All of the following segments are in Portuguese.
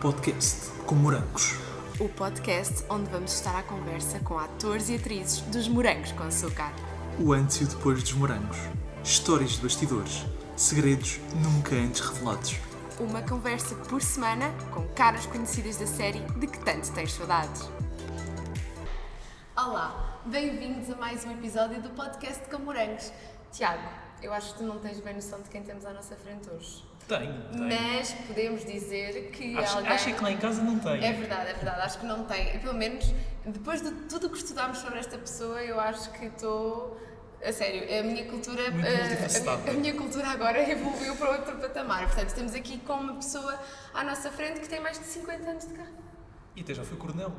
podcast com morangos. O podcast onde vamos estar à conversa com atores e atrizes dos Morangos com Açúcar. O antes e o depois dos morangos. Histórias de bastidores. Segredos nunca antes revelados. Uma conversa por semana com caras conhecidas da série de que tanto tens saudades. Olá, bem-vindos a mais um episódio do podcast com Morangos. Tiago, eu acho que tu não tens bem noção de quem temos à nossa frente hoje. Tenho, tenho. Mas podemos dizer que Acho, alguém... acho que lá em casa não tem. É verdade, é verdade, acho que não tem. E pelo menos, depois de tudo o que estudámos sobre esta pessoa, eu acho que estou... A sério, a minha cultura, a, minha, a minha cultura agora evoluiu para outro patamar. Portanto, estamos aqui com uma pessoa à nossa frente que tem mais de 50 anos de carro. E até já foi coronel.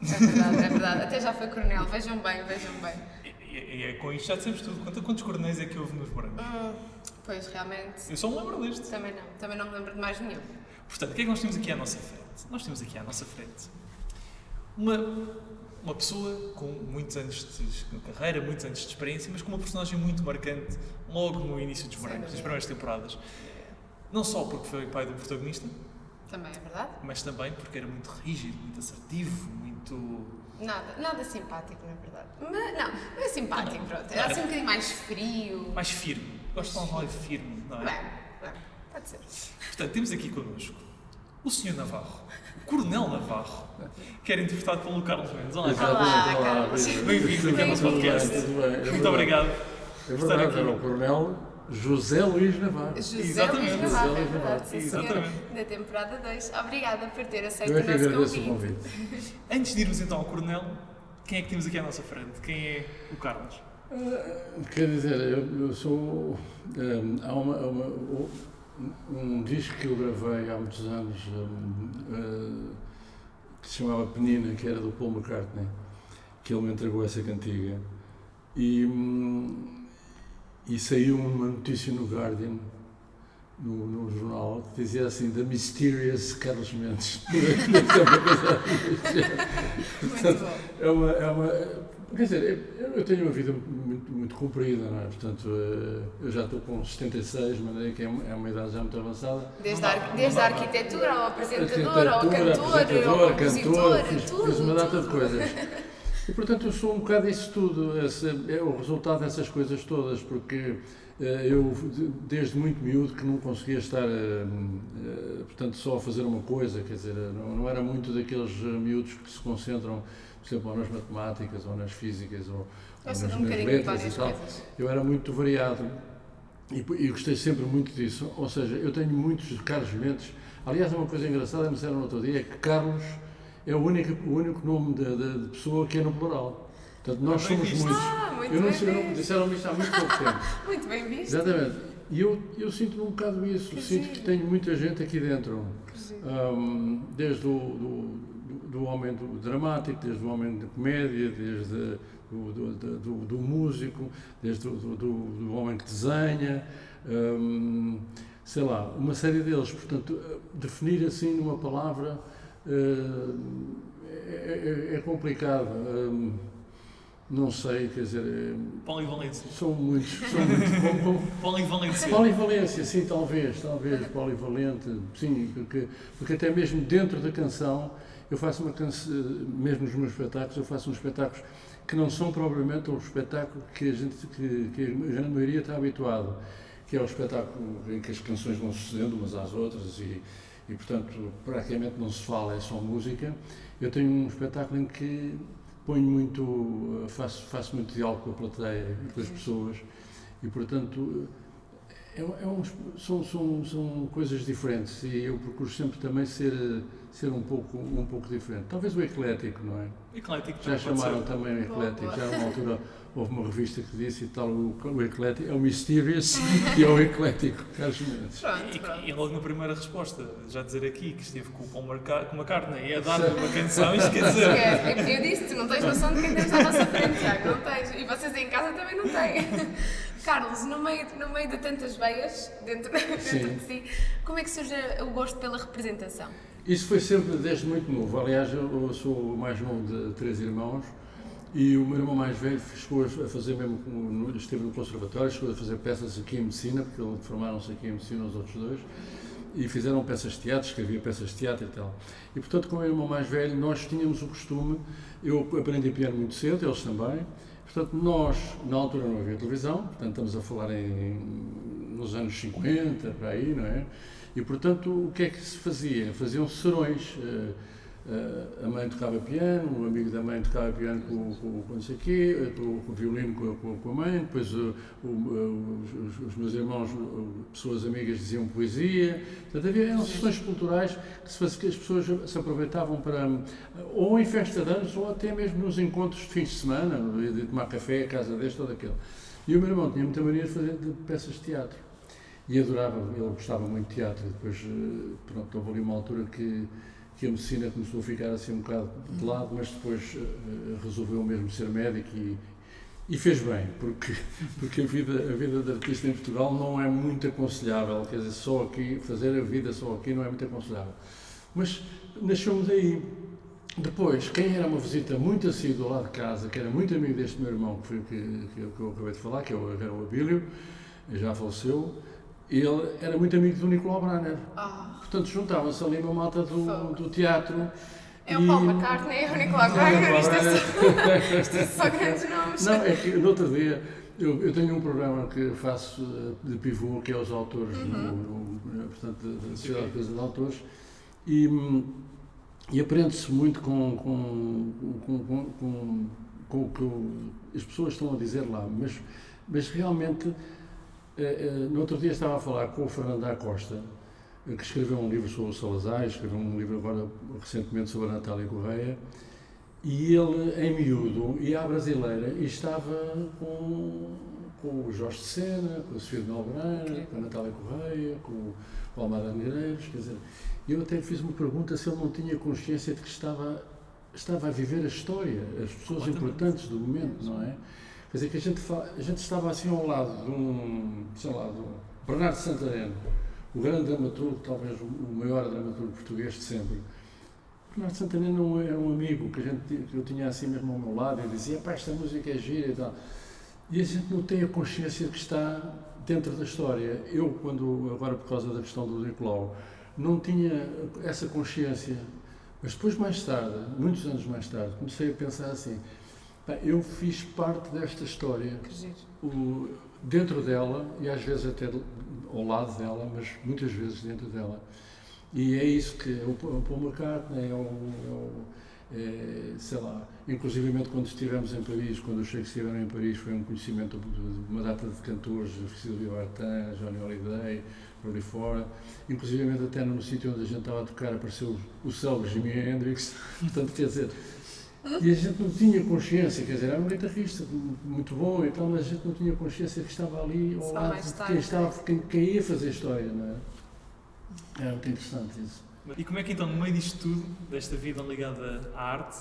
É verdade, é verdade. Até já foi coronel. Vejam bem, vejam bem. E, e- e é com isto já dissemos tudo. Quanto- Quantos coronéis é que houve nos morangos? Hum, pois, realmente, Eu só me lembro deste. também não. Também não me lembro de mais nenhum. Portanto, o que é que nós temos aqui à nossa frente? Nós temos aqui à nossa frente uma, uma pessoa com muitos anos de carreira, muitos anos de experiência, mas com uma personagem muito marcante logo no início dos morangos, das primeiras temporadas. Não só porque foi pai do protagonista, Também é verdade. mas também porque era muito rígido, muito assertivo, muito. Nada, nada simpático, na verdade. Mas, não, não é simpático, pronto. Era assim um bocadinho mais frio. mais firme. Gosto de falar mais firme, não é? Bem, bem, pode ser. Portanto, temos aqui connosco o Sr. Navarro, o Coronel Navarro, que era interpretado pelo Carlos Mendes. Olá, Olá, Carlos. Carlos. Bem-vindo aqui ao nosso podcast. É Muito obrigado. É estar verdade, aqui. era o Coronel José Luís Navarro. José Exatamente, Luís Navarro, José é Luís verdade, Navarro. sim. Exatamente. Da temporada 2. Obrigada por ter aceito Eu é o que nosso agradeço o convite. convite. Antes de irmos então ao Coronel, quem é que temos aqui à nossa frente? Quem é o Carlos? Quer dizer, eu, eu sou. hum, há uma, uma- um disco que eu gravei há muitos anos hum, eh, que se chamava Penina, que era do Paul McCartney, que ele me entregou essa cantiga. E, hum, e saiu uma notícia no Guardian, no, no jornal, que dizia assim: The Mysterious Carlos Mendes. Muito bom. É uma, é uma, quer dizer, eu, tenho uma vida muito, muito comprida, não é? Portanto, eh, eu já estou com 76, de maneira que é uma, é uma idade já muito avançada. Desde, a, desde a arquitetura ao apresentador, ao cantor, ao compositor, cantor, fiz, tudo. fiz uma data tudo. de coisas. E portanto eu sou um bocado isso tudo, esse, é o resultado dessas coisas todas, porque eh, eu de- desde muito miúdo que não conseguia estar eh, portanto só a fazer uma coisa, quer dizer, não, não era muito daqueles miúdos que se concentram, por exemplo, ou nas matemáticas ou nas físicas ou, ou nas, um nas letras e tal. coisas. Eu era muito variado e, e gostei sempre muito disso. Ou seja, eu tenho muitos Carlos Mendes. Aliás, uma coisa engraçada, me disseram no outro dia, é que Carlos é o único, o único nome de, de- de pessoa que é no plural. Portanto, nós somos visto. muitos. Ah, muito eu não sei, não- disseram-me isto há muito pouco tempo. Muito bem visto. Exatamente. E eu, eu sinto-me um bocado isso. Que sinto giro. que tenho muita gente aqui dentro. Hum, desde o do, do, homem do dramático, desde o homem de comédia, desde do, do, do, do- músico, desde o do, homem que desenha, hum, sei lá, uma série deles. Portanto, definir assim numa palavra eh, é, é- complicado. Hum, não sei, quer dizer, eh, Polivalência. são muitos. São muitos Polivalência. Polivalência, sim, talvez, talvez, polivalente, sim, porque, porque até mesmo dentro da canção, eu faço uma canção, mesmo nos meus espetáculos, eu faço uns espetáculos que não são propriamente o espetáculo que a gente, que, que a grande maioria está habituado, que é o espetáculo em que as canções vão sucedendo umas às outras e, e portanto, praticamente não se fala, é só música. Eu tenho um espetáculo em que ponho muito, faço, faço muito diálogo com a plateia e com as pessoas e, portanto, é, é um- são, são, são coisas diferentes e eu procuro sempre também ser, ser um, pouco, um pouco diferente. Talvez o eclético, não é? Eclético. Já chamaram também o eclético, já numa altura houve uma revista que disse e tal, o, o eclético é o Mysterious e é o eclético, Carlos Mendes. Pronto, E, pronto. e logo na primeira resposta, já dizer aqui que esteve com o Paul Marca- com uma carne e a dar uma canção, isto quer dizer. Esquece. Eu disse, tu não tens noção de quem temos à nossa frente, Tiago, não tens. E vocês em casa também não têm. Carlos, no meio, no meio de tantas veias dentro, dentro de si, como é que surge o gosto pela representação? Isso foi sempre desde muito novo. Aliás, eu sou o mais novo de três irmãos e o meu irmão mais velho chegou a fazer mesmo, esteve no conservatório, chegou a fazer peças aqui em medicina, porque formaram-se aqui em medicina os outros dois. e fizeram peças de teatro, escrevia peças de teatro e tal. E portanto, com o meu irmão mais velho, nós tínhamos o costume, eu aprendi piano muito cedo, eles também, portanto, nós, na altura não havia televisão, portanto, estamos a falar em, nos anos 50, para aí, não é? E portanto, o que é que se fazia? Faziam serões. Uh, a mãe tocava piano, um amigo da mãe tocava piano com, com, com não sei quê, com, com violino com, com, a mãe, depois o, o, os, os, meus irmãos, pessoas amigas, diziam poesia. Portanto, havia sessões culturais que, se faz, que as pessoas se aproveitavam para, ou em festa de anos, ou até mesmo nos encontros de fins de semana, de tomar café, a casa deste ou daquele. E o meu irmão tinha muita mania de fazer de peças de teatro. E adorava, ele gostava muito de teatro. Depois, eh, pronto, houve ali uma altura que que a medicina começou a ficar assim um bocado de lado, mas depois uh, resolveu mesmo ser médico e, e fez bem, porque, porque a, vida, a vida de artista em Portugal não é muito aconselhável, quer dizer, só aqui, fazer a vida só aqui não é muito aconselhável. Mas nasceu-me daí. Depois, quem era uma visita muito assídua lá de casa, que era muito amigo deste meu irmão, que, foi, que, que eu acabei de falar, que é o, era o Abílio, já faleceu, ele era muito amigo do Nicolau Branner. Oh. Portanto, juntavam-se ali uma malta do, do teatro. É o Paul McCartney, é o Nicolau Branner, isto, é só, isto é só grandes nomes. Não, é que no outro dia eu, eu, tenho um programa que faço eh, de pivô, que é os autores, uhum. do, portanto, da Sociedade de Coisa de Autores, e, e aprende-se muito com, com, com, com, com, o que as pessoas estão a dizer lá, mas, mas realmente eh, eh, no outro dia estava a falar com o Fernando da Costa, eh, que escreveu um livro sobre o Salazar, escreveu um livro agora recentemente sobre a Natália Correia, e ele, em miúdo, ia à brasileira e estava com, com o Jorge de Sena, com a Sofia de Melbreira, com a Natália Correia, com o Almada Negreiros, quer dizer, eu até fiz uma pergunta se ele não tinha consciência de que estava, estava a viver a história, as pessoas importantes do momento, não é? Quer dizer, que a gente, a gente estava assim ao lado de um, sei lá, de um Bernardo Santareno, o grande dramaturgo, talvez o maior dramaturgo português de sempre. Bernardo Santareno era um amigo que, a gente, que eu tinha assim mesmo ao meu lado e dizia, pá, esta música é gira e tal. E a gente não tem a consciência de que está dentro da história. Eu, quando, agora por causa da questão do Nicolau, não tinha essa consciência. Mas depois, mais tarde, muitos anos mais tarde, comecei a pensar assim, eu fiz parte desta história, o, dentro dela e às vezes até ao lado dela, mas muitas vezes dentro dela. E é isso que o, o Paul McCartney é o, é é, sei lá, inclusivamente quando estivemos em Paris, quando os Shakes estiveram em Paris, foi um conhecimento de uma data de cantores, Silvio Artan, Johnny Holiday, por ali fora, inclusivamente até no sítio onde a gente estava a tocar apareceu o, o célebre Jimi Hendrix, portanto, quer dizer, e a gente não tinha consciência, quer dizer, era um guitarrista muito bom e tal, mas a gente não tinha consciência que estava ali ao lado de quem, estava, quem, quem ia fazer história, não é? Era muito interessante isso. E como é que então, no meio disto tudo, desta vida ligada à arte,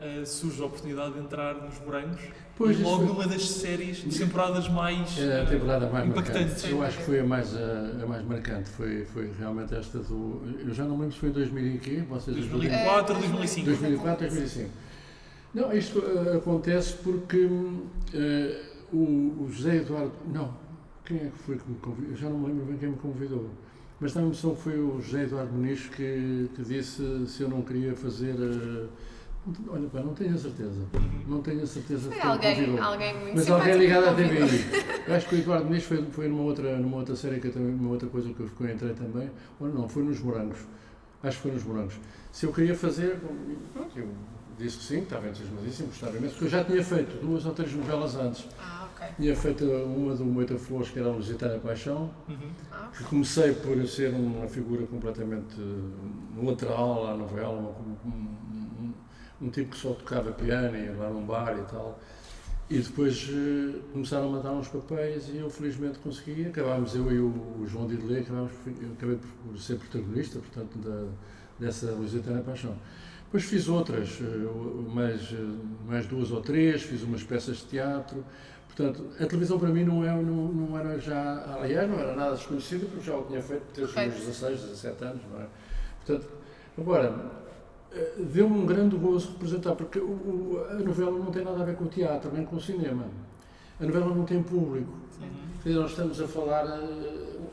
uh, surge a oportunidade de entrar nos Morangos pois, e logo numa das séries de temporadas mais é, a temporada mais impactantes. Marcante. Eu acho que foi a mais, a, a, mais marcante, foi, foi realmente esta do... Eu já não lembro se foi em 2000 e quê? Vocês 2004 ou 2005? 2004, 2005. Não, isto uh, acontece porque uh, o, o, José Eduardo. Não, quem é que foi que me convidou? Eu já não me lembro bem quem me convidou. Mas dá a impressão que foi o José Eduardo Muniz que, que disse se eu não queria fazer. Uh, olha, pá, não tenho a certeza. Não tenho a certeza foi de alguém, alguém muito Mas alguém ligado à. Eu acho que o Eduardo Muniz foi, foi numa, outra, numa outra série, que eu também, uma outra coisa que eu, que eu entrei também. Ou não, foi nos Morangos. Acho que foi nos Morangos. Se eu queria fazer, eu disse que sim, estava entusiasmadíssimo, gostava imenso, porque eu já tinha feito duas ou três novelas antes. Ah, ok. Tinha feito uma do Moita Flores, que era a Lusitana Paixão, uhum. ah, que comecei por ser uma figura completamente lateral à novela, um, um, um, tipo que só tocava piano e lá num bar e tal. E depois uh, começaram a dar uns papéis e eu felizmente consegui. Acabámos, eu e o, o João Didelé, acabámos, eu acabei por ser protagonista, portanto, da, dessa Lusitana Paixão. Depois fiz outras, eh, mais, eh, mais duas ou três, fiz umas peças de teatro. Portanto, a televisão para mim não, é, não, não era já, aliás, não era nada desconhecido, porque já o tinha feito desde os meus 16, 17 anos, não é? Portanto, agora, eh, deu-me um grande gozo representar, porque o, a novela não tem nada a ver com o teatro, nem com o cinema. A novela não tem público. Uhum. Nós estamos a falar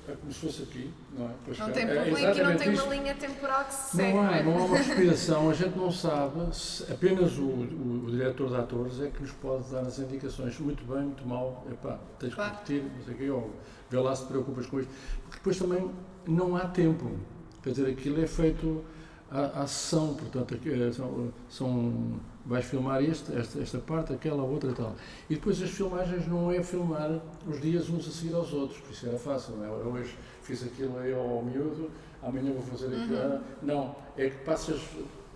é como se fosse aqui, não é? Pois Não tem É público e não tem isso. uma linha temporal que se segue. Não há, é? não há uma respiração, a gente não sabe, se apenas o, o, o diretor de atores é que nos pode dar as indicações, muito bem, muito mal, epá, tens que Claro. repetir, não sei o quê, ou vê lá se te preocupas com isto, porque depois também não há tempo, quer dizer, aquilo é feito à, à sessão, portanto, eh, são, são- vais filmar este, esta, esta parte, aquela, outra e tal, e depois as filmagens não é filmar os dias uns a seguir aos outros, por isso era fácil, não é? Hoje fiz aquilo aí ao miúdo, amanhã vou fazer aquilo, Uhum. ah, não, é que passas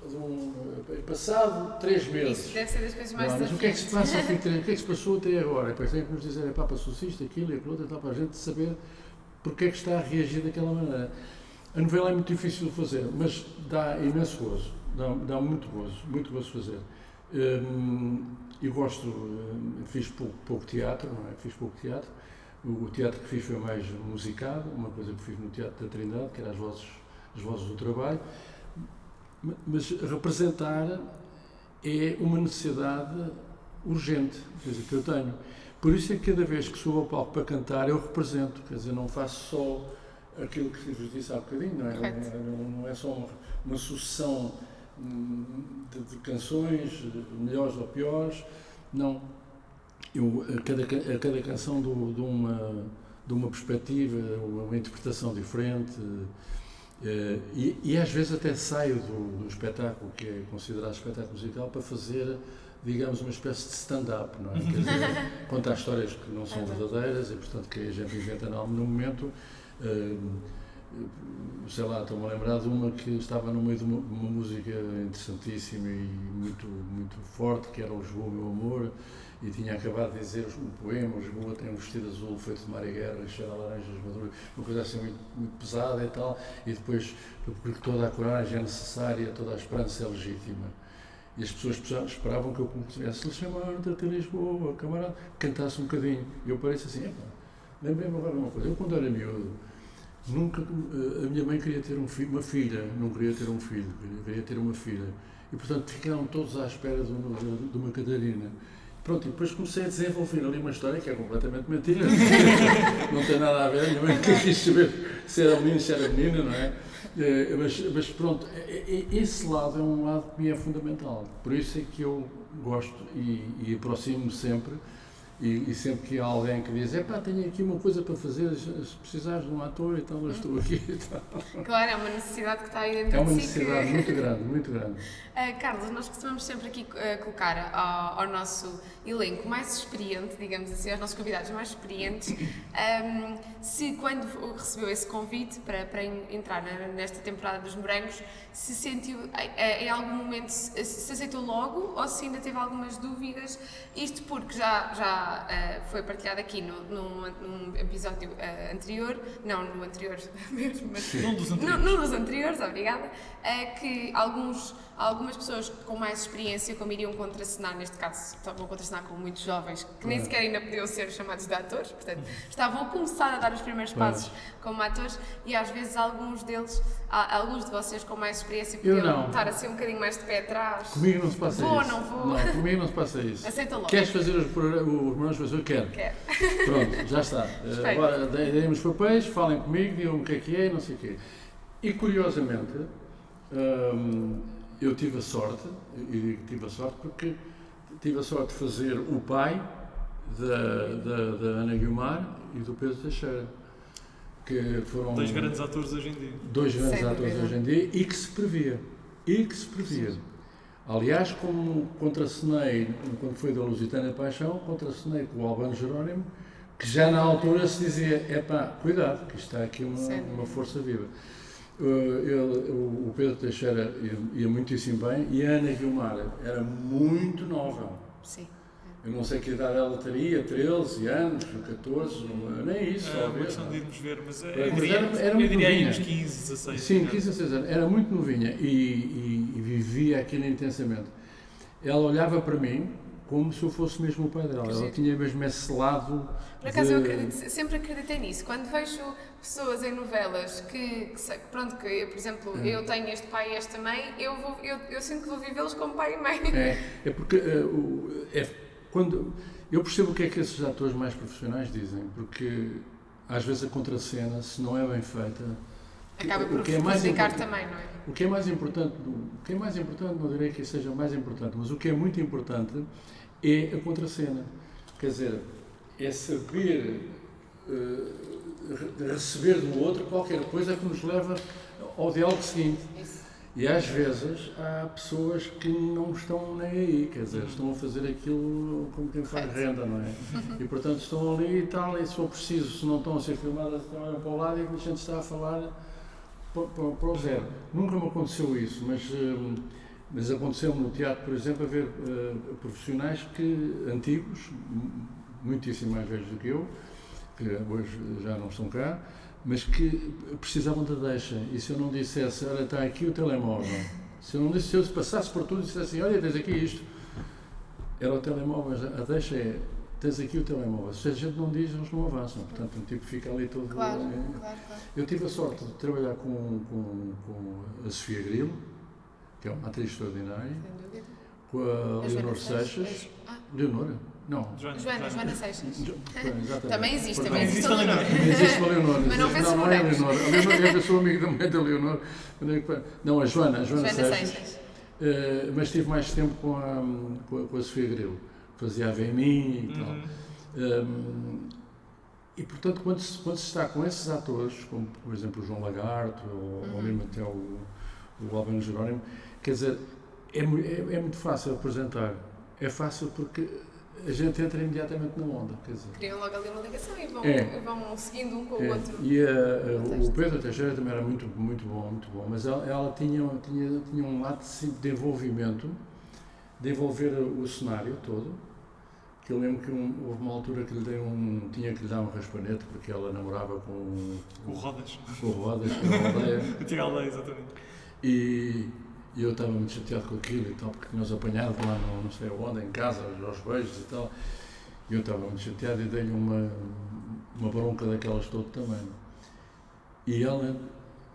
de um, eh, passado três meses. Isso deve ser das coisas mais Não, mas o que é que se passa, Filipe? o que é que se passou até agora? Depois tem que nos dizer, pá, passou-se isto, aquilo e aquilo outro, e tal, para a gente saber porque é que está a reagir daquela maneira. A novela é muito difícil de fazer, mas dá imenso gozo, dá, dá muito gozo, muito gozo fazer. Hum, eu gosto, hum, fiz pouco, pouco teatro, não é? Fiz pouco teatro. O, teatro que fiz foi mais musicado, uma coisa que fiz no Teatro da Trindade, que era as vozes, as vozes do trabalho. Ma- Mas representar é uma necessidade urgente, quer dizer, que eu tenho. Por isso é que cada vez que subo ao palco para cantar, eu represento, quer dizer, não faço só aquilo que vos disse há bocadinho, não é? Não, não é só uma, uma sucessão de, de canções, de melhores ou piores, não. Eu, a, cada, ca- a cada canção dou, dou uma, dou uma perspectiva, uma interpretação diferente, eh, e, e às vezes até saio do, do espetáculo, que é considerado espetáculo musical, para fazer, digamos, uma espécie de stand-up, não é? Quer dizer, contar histórias que não são verdadeiras e, portanto, que a gente inventa no momento. eh, sei lá, estou-me a lembrar de uma que estava no meio de uma, uma música interessantíssima e muito, muito forte, que era o Lisboa, meu amor, e tinha acabado de dizer um poema, Lisboa tem um vestido azul feito de mar e guerra, cheira a laranjas maduras, uma coisa assim muito, muito pesada e tal, e depois, porque toda a coragem é necessária, toda a esperança é legítima. E as pessoas espera- esperavam que eu começasse a chamar-te Lisboa, camarada, cantasse um bocadinho. E eu pareci assim, "Epá, lembrei-me agora de uma coisa, eu quando era miúdo, nunca, eh, a minha mãe queria ter um filho, uma filha, não queria ter um filho, queria- ter uma filha. E portanto ficaram todos à espera de uma, de uma Catarina. Pronto, e depois comecei a desenvolver ali uma história que é completamente mentira. não tem nada a ver, minha mãe nunca quis saber se era menino, se era menina, não é? Eh, Mas, mas pronto, eh, esse lado é um lado que me é fundamental. Por isso é que eu gosto e, e aproximo-me sempre. E, e sempre que há alguém que diz, epá, tenho aqui uma coisa para fazer, se precisares de um ator e tal, eu estou aqui e tal. Claro, é uma necessidade que está aí dentro É uma de si. que- necessidade muito grande, muito grande. Ah, Carlos, nós costumamos sempre aqui ah, colocar ao, ao nosso elenco mais experiente, digamos assim, aos nossos convidados mais experientes, ahm, se quando recebeu esse convite para, para en- entrar nesta temporada dos morangos, se sentiu eh, em algum momento, se, se aceitou logo ou se ainda teve algumas dúvidas, isto porque já, já ah, foi partilhado aqui no, num, num episódio ah, anterior, não no anterior mesmo, mas Num dos anteriores. num dos anteriores, obrigada, é que alguns, algumas pessoas com mais experiência, como iriam contracenar, neste caso, estavam a contracenar com muitos jovens que nem sequer ainda podiam ser chamados de atores, portanto, estavam a começar a dar os primeiros passos como atores e às vezes alguns deles, alguns de vocês com mais experiência podiam estar assim um bocadinho mais de pé atrás. Comigo não se passa Vou ou isso. não vou? Não, comigo não se passa isso. Aceita logo. Queres fazer os, progr- os morangos para eu quero. Quer. Pronto, já está. Eh, Perfeito. Agora deem-me os papéis, falem comigo, digam-me o que é que é, não sei o quê. E curiosamente, hum, eu tive a sorte, e digo que tive a sorte porque tive a sorte de fazer o pai da, da, da Ana Guilmar e do Pedro Teixeira, que foram Dois grandes atores hoje em dia. dois grandes Sem atores dúvida. hoje em dia e que se previa. E que se previa. Aliás, como contracenei, quando foi da Lusitana Paixão, contracenei com o Albano Jerónimo, que já na altura se dizia, epá, cuidado, que está aqui uma, uma força viva. Uh, ele- o Pedro Teixeira ia, ia muitíssimo bem e a Ana Guilmar era muito nova. Sim. Eu não sei que idade ela teria, 13 anos, 14, não- nem isso. É uma talvez, não. de irmos ver, mas Mas eu diria, era- era eu muito diria aí novinha. uns 15, 16. Sim, né? 15 a 16 anos. Era muito novinha e, e- e vivia aquilo intensamente. Ela olhava para mim como se eu fosse mesmo o pai dela. Ela tinha mesmo esse lado. Por acaso de- eu acredito, sempre acreditei nisso. Quando vejo pessoas em novelas que, que pronto, que por exemplo, Hum. eu tenho este pai e esta mãe, eu, vou, eu, eu sinto que vou vivê-los como pai e mãe. É, é porque eh, o- é, quando eu percebo o que é que esses atores mais profissionais dizem, porque às vezes a contracena, se não é bem feita, Acaba o por que é mais também, não é? o que é mais importante, o que é mais importante, não direi que seja mais importante, mas o que é muito importante é a contracena. Quer dizer, é saber re- receber do outro qualquer coisa que nos leva ao diálogo seguinte. E às vezes há pessoas que não estão nem aí, quer dizer, estão a fazer aquilo como quem faz renda, não é? E portanto estão ali e tal, e se for preciso, se não estão a ser filmadas, estão a para o lado e a gente está a falar para, para, para o zero. Nunca me aconteceu isso, mas, hum, mas aconteceu-me no teatro, por exemplo, a ver eh, profissionais que, antigos, muitíssimo mais velhos do que eu, que hoje já não estão cá, mas que precisavam da deixa. E se eu não dissesse, olha, está aqui o telemóvel, se eu não disse, se eu passasse por tudo e dissesse assim, olha, tens aqui isto, era o telemóvel, mas a deixa é, tens aqui o telemóvel. Se a gente não diz, eles não avançam. Portanto, um tipo fica ali todo. Claro, claro, claro. eu tive a sorte de trabalhar com, com, com a Sofia Grilo, que é uma atriz extraordinária, com a Leonor Seixas. Ah, Leonora? Não. Joana, Joana, Joana Seixas. Jo- Exatamente. Também existe, também existe a Leonor. Existe uma Leonor. Mas não fez não, não é a. Leonor. A Leonor é a pessoa amiga da mãe da Leonor. Não, a Joana, a Joana, Joana Seixas. Seixas. Eh, mas tive mais tempo com a, com a, com a Sofia Grilo. Fazia a VMI e tal. Uhum. Um, e portanto, quando se, quando se está com esses atores, como por exemplo o João Lagarto, ou, ou Uhum. mesmo até o, o Albano Jerónimo, quer dizer, é, é, é muito fácil apresentar. É fácil porque a gente entra imediatamente na onda. Quer dizer, Criam logo ali uma ligação e vão, É. vão seguindo um com o é, outro. e a- a- o. Pedro Teixeira também era muito, muito bom, muito bom, mas ela, ela tinha, tinha, tinha um lado de envolvimento, de envolver o cenário todo, que eu lembro que um- houve uma altura que lhe dei um, tinha que lhe dar um raspanete, porque ela namorava com, O Rodas. com o Rodas, com a aldeia, O Tiago Aldeia, exatamente. e, e eu estava muito chateado com aquilo e tal, porque tínhamos apanhado lá no, não sei onde, em casa, aos beijos e tal, e eu estava muito chateado e dei-lhe uma, uma bronca daquelas todo também. E ela,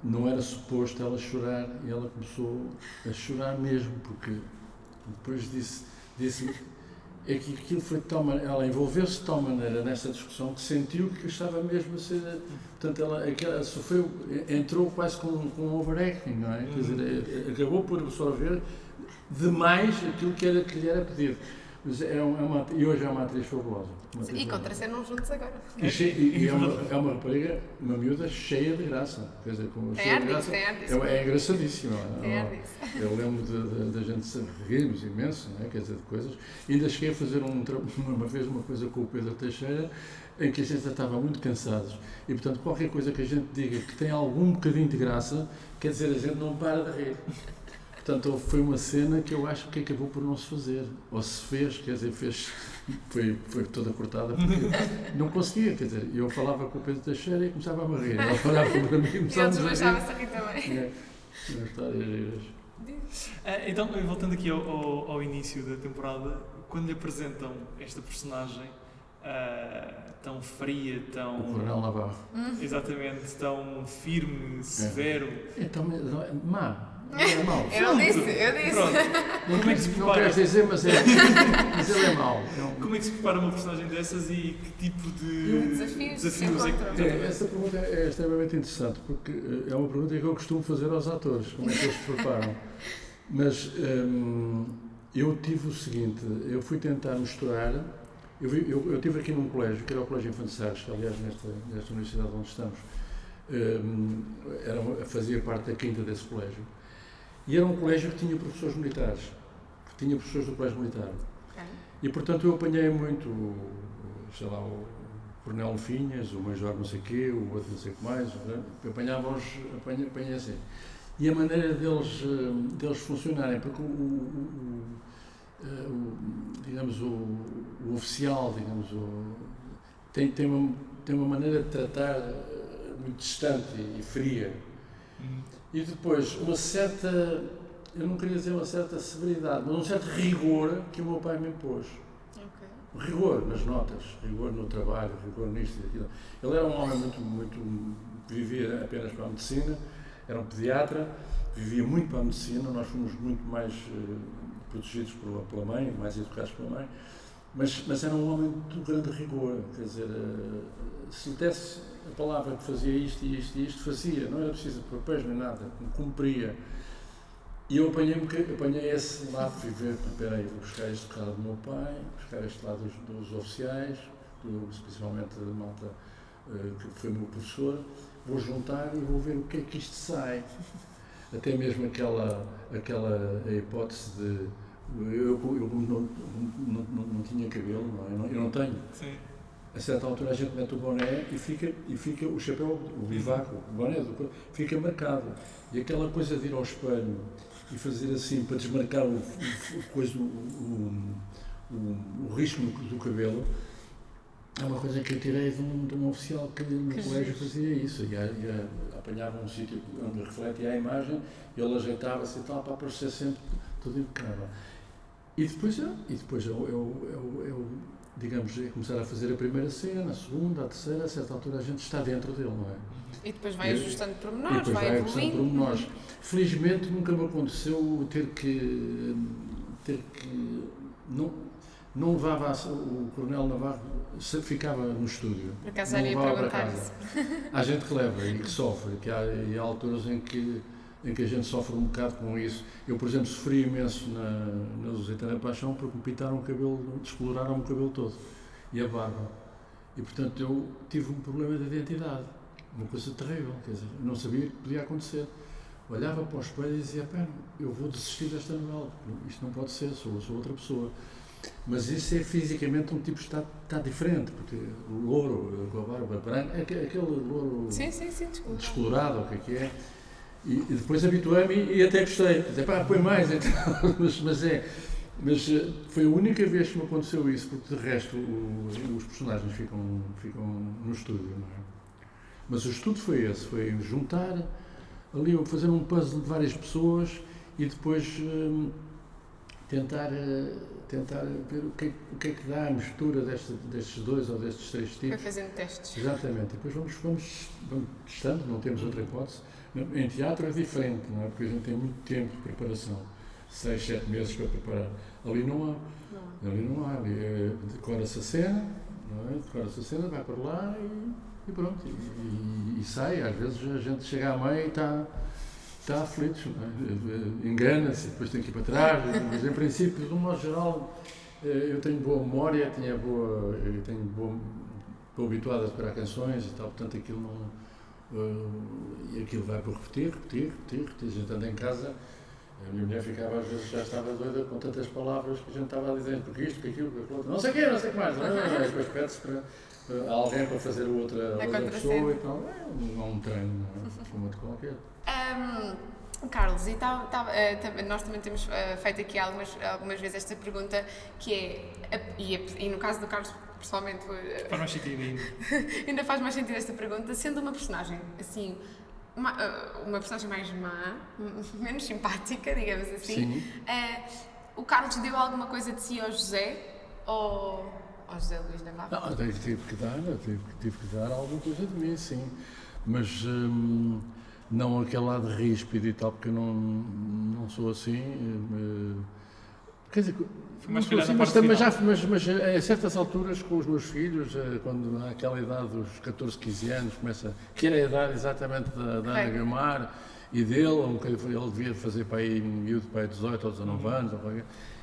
não era suposto ela chorar, e ela começou a chorar mesmo, porque depois disse, disse é que aquilo foi de tal maneira, ela envolveu-se de tal maneira nessa discussão que sentiu que estava mesmo a ser, portanto ela, aquela, sofreu, entrou quase com, com um overacting, não é? Quer dizer, eh, acabou por absorver demais aquilo que, era, que lhe era pedido. Mas é uma, é uma- e hoje é uma atriz fabulosa. uma atriz E contracenam juntos agora. E, che- e- e é, uma, é uma rapariga, uma miúda cheia de graça. Quer dizer, com Tem cheia de graça. tem. É, é engraçadíssima. Tem ar É- eu lembro da gente se rirmos imenso, não é? quer dizer, de coisas. E ainda cheguei a fazer um, uma vez uma coisa com o Pedro Teixeira, em que a gente estava muito cansados. E, portanto, qualquer coisa que a gente diga que tem algum bocadinho de graça, quer dizer, a gente não para de rir. Portanto, foi uma cena que eu acho que acabou por não se fazer. Ou se fez, quer dizer, fez, foi, foi toda cortada, porque não conseguia, quer dizer, eu falava com o Pedro Teixeira e começava a rir. Ele falava para mim e E começávamos a rir. desmanchava-se aqui também. É, giras. Ah, então, voltando aqui ao, ao- ao início da temporada, quando lhe apresentam esta personagem ah, tão fria, O tão. Coronel Navarro. Exatamente, tão firme, severo. Então, não é má. Não é mau. Eu não disse, eu disse. Pronto. Não, Como é que se não prepara? queres dizer, mas, é, mas ele é mau. Como é que se prepara uma personagem dessas e que tipo de Desafios desafios é que. É, essa pergunta é extremamente interessante, porque eh, é uma pergunta que eu costumo fazer aos atores, como é que eles se preparam. Mas hum, eu tive o seguinte, eu fui tentar misturar, eu, vi- eu, eu estive aqui num colégio, que era o Colégio Infante que aliás nesta, nesta universidade onde estamos, hum, era, fazia parte da quinta desse colégio, e era um colégio que tinha professores militares, que tinha professores do colégio militar. E portanto eu apanhei muito, o- sei lá, o Coronel Finhas, o Major não sei quê, o outro não sei o que mais, né? apanhava-os, apanhei, apanhei assim. E a maneira deles, eh, deles funcionarem, porque o, o- o- eh, o- digamos, o, o oficial, digamos, o, tem, tem, uma, tem uma maneira de tratar eh, muito distante e fria. Hum, E depois, uma certa, eu não queria dizer uma certa severidade, mas um certo rigor que o meu pai me impôs. Ok. Rigor nas notas, rigor no trabalho, rigor nisto e aquilo. Ele era um homem muito, muito. vivia apenas para a medicina, era um pediatra, vivia muito para a medicina, nós fomos muito mais eh, protegidos pela, pela mãe, mais educados pela mãe, Mas, mas era um homem de grande rigor, quer dizer, eh, se lhe desse a palavra que fazia isto e isto e isto, fazia, não era preciso papéis nem nada, cumpria. E eu apanhei, apanhei esse lado, fui ver, espera aí, vou buscar este lado do meu pai, buscar este lado dos, dos oficiais, do, especialmente da malta uh, que foi meu professor, vou juntar e vou ver o que é que isto sai. Até mesmo aquela, aquela hipótese de eu, eu não, não, não, não, tinha cabelo, não é? eu, não, eu não tenho. Sim. A certa altura a gente mete o boné e fica, e fica o chapéu, o bivaco, o boné, do, fica marcado. E aquela coisa de ir ao espelho e fazer assim para desmarcar o, o, coisa, o, o, o risco do cabelo, é uma coisa que eu tirei de um, de um oficial que no que colégio fazia isso. Ia, ia, apanhava um sítio onde refletia a imagem, ele ajeitava-se e tal para aparecer sempre tudo impecável. E depois, eu, e depois eu, eu, eu, eu digamos, começar a fazer a primeira cena, a segunda, a terceira, a certa altura a gente está dentro dele, não é? E depois vai ajustando pormenores, vai, vai evoluindo. Pormenores. Felizmente nunca me aconteceu ter que. ter que. não, não levava o Coronel Navarro, ficava no estúdio. Por acaso não levava para casa. Há gente que leva e que sofre, que há, há alturas em que em que a gente sofre um bocado com isso. Eu, por exemplo, sofri imenso na, na Lusitana da Paixão porque me pintaram o cabelo, descoloraram o cabelo todo e a barba. E, portanto, eu tive um problema de identidade, uma coisa terrível, quer dizer, não sabia o que podia acontecer. Olhava para o espelho e dizia, pá, eu vou desistir desta novela, isto não pode ser, sou, sou outra pessoa. Mas isso é fisicamente um tipo de está, está diferente, porque o louro com a barba branca, aquele louro sim, sim, sim, descolorado, o que é que é, e, e depois habituei-me e, até gostei. Dizia, pá, põe mais, então. mas, mas é. Mas eh, foi a única vez que me aconteceu isso, porque de resto o, os personagens ficam, ficam no estúdio, não é? Mas o estudo foi esse, foi juntar ali, fazer um puzzle de várias pessoas e depois hum, tentar, eh, tentar ver o que, o que é que dá a mistura deste, destes dois ou destes três tipos. Foi fazendo testes. Exatamente, depois vamos, vamos, vamos testando, não temos outra hipótese. Em teatro é diferente, não é? Porque a gente tem muito tempo de preparação. Seis, sete meses para preparar. Ali não há. Não. Ali não há. Ali é, decora-se a cena, não é? Decora-se a cena, vai para lá e, e pronto. E, e, e, sai. Às vezes a gente chega à mãe e está está aflito, é? engana-se, depois tem que ir para trás, mas em princípio, de um modo geral, eh, eu tenho boa memória, tinha boa, eu tenho boa, estou habituado a decorar canções e tal, portanto aquilo não, Uh, e aquilo vai por repetir, repetir, repetir, repetir. A gente anda em casa, a minha mulher ficava, às vezes já estava doida com tantas palavras que a gente estava a dizer, porque isto, porque aquilo, porque aquilo, não sei o quê, não sei o que mais. Não, não, não, depois pede-se para uh, alguém para fazer outra, outra pessoa e tal. É um, um treino, é? como de qualquer. Um, Carlos, e tá, tá, uh, nós também temos uh, feito aqui algumas, algumas vezes esta pergunta que é, e, e no caso do Carlos pessoalmente. Eh, faz mais sentido ainda. ainda faz mais sentido esta pergunta, sendo uma personagem assim. Uma, eh, uma personagem mais má, menos simpática, digamos assim. Uh, o Carlos deu alguma coisa de si ao José? Ou ao José Luís Navarro? Não, tive, tive que dar, tive, tive que dar alguma coisa de mim, sim. Mas hum, não aquele lado ríspido e tal, porque eu não, não sou assim. Hum, quer dizer, mas, assim, mas, mas, já, mas, mas a certas alturas com os meus filhos, eh, quando naquela idade dos 14, 15 anos, começa, que era a idade exatamente da, da Ana Guilmar e dele, ele devia fazer para aí miúdo para aí 18 ou 19 anos, ou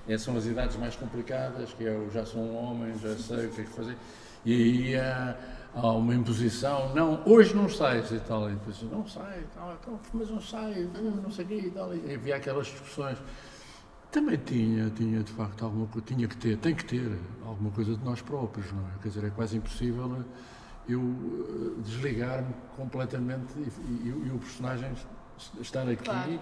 é, são as idades mais complicadas, que eu já sou um homem, já sei o que é que fazer, e aí há, há uma imposição, não, hoje não sais e tal, e depois não sai, tal, então, mas não sai, não sei o quê e tal, e havia aquelas discussões. Também tinha, tinha de facto alguma coisa, tinha que ter, tem que ter alguma coisa de nós próprios, não é? Quer dizer, é quase impossível eh, eu eh, desligar-me completamente e, e, e, o personagem estar aqui. Claro.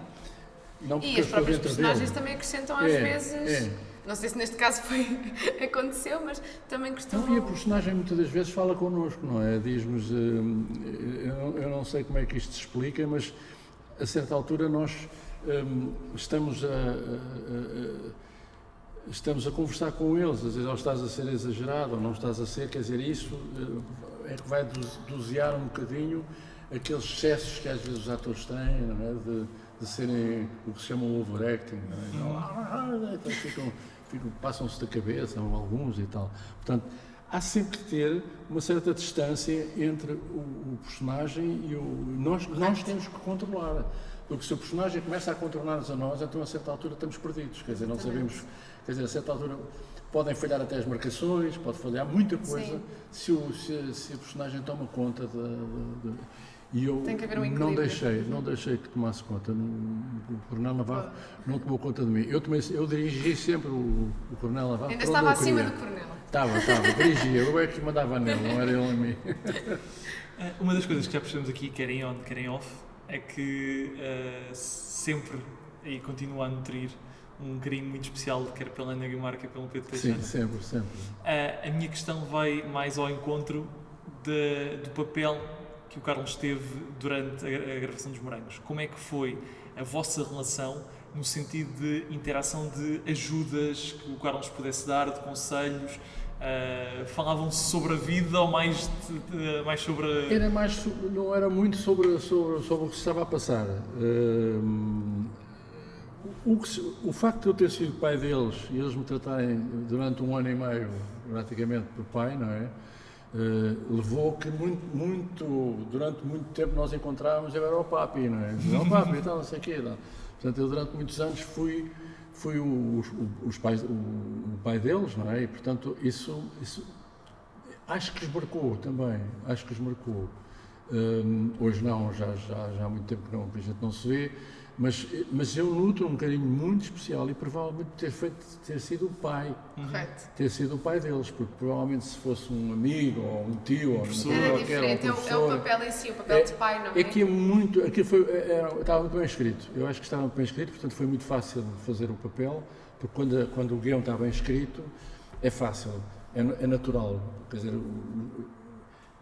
Não e as próprias personagens dele. também acrescentam às é, vezes. É. Não sei se neste caso foi aconteceu, mas também costumam. Não, e a personagem muitas das vezes fala connosco, não é? Diz-nos. Eh, eu, eu não sei como é que isto se explica, mas a certa altura nós um, estamos a, a, a, estamos a conversar com eles, às vezes ou estás a ser exagerado ou não estás a ser, quer dizer, isso eh, é que vai dosear um bocadinho aqueles excessos que às vezes os atores têm, não é? de, de serem o que se chama overacting. Não é? Então, ah, então ficam, passam-se da cabeça, alguns e tal. Portanto, há sempre que ter uma certa distância entre o, o personagem e o. Nós, nós temos que controlar. Porque se o personagem começa a contornar-nos a nós, então a certa altura estamos perdidos. Quer dizer, não sabemos. Quer dizer, a certa altura podem falhar até as marcações, pode falhar muita coisa se o, se, se o personagem toma conta de, de, de e eu um não deixei, não deixei que tomasse conta. O Coronel Navarro não tomou conta de mim. Eu, tomei, eu dirigi sempre o, o Coronel Navarro. Ainda estava acima do Coronel. Estava, estava, dirigia. Eu é que mandava nele, não era ele a mim. Uma das coisas que já percebemos aqui, quer em on, quer em off, é que uh, sempre e continua a nutrir um carinho muito especial, quer pela Ana Guimar, quer pelo Pedro Teixeira. Sim, sempre, sempre. Uh, a minha questão vai mais ao encontro de, do papel que o Carlos teve durante a, gravação dos Morangos. Como é que foi a vossa relação no sentido de interação de ajudas que o Carlos pudesse dar, de conselhos? Uh, falavam sobre a vida ou mais, de, mais sobre. Era mais, não era muito sobre, sobre, sobre o que se estava a passar. Uh, o, que, o, facto de eu ter sido pai deles e eles me tratarem durante um ano e meio, praticamente, por pai, não é? Uh, levou que muito, muito, durante muito tempo nós encontrávamos, eu era o papi, não é? O papi e tal, não sei o quê. Não. Portanto, eu durante muitos anos fui, fui o, os pais, o, o, pai deles, não é? E, portanto, isso, isso acho que os marcou também, acho que os marcou. Um, eh, hoje não, já, já, já há muito tempo que não, a gente não se vê, mas, mas eu nutro um carinho muito especial e provavelmente ter, feito, ter sido o pai. Correto. Ter sido o pai deles, porque provavelmente se fosse um amigo ou um tio ou um Era diferente, é, é, o papel em si, o papel é, de pai, não é? Aqui é muito, aqui foi, era, é, é, estava muito bem escrito. Eu acho que estava muito bem escrito, portanto foi muito fácil fazer o papel, porque quando, quando o guião está bem escrito, é fácil, é, é natural. Quer dizer,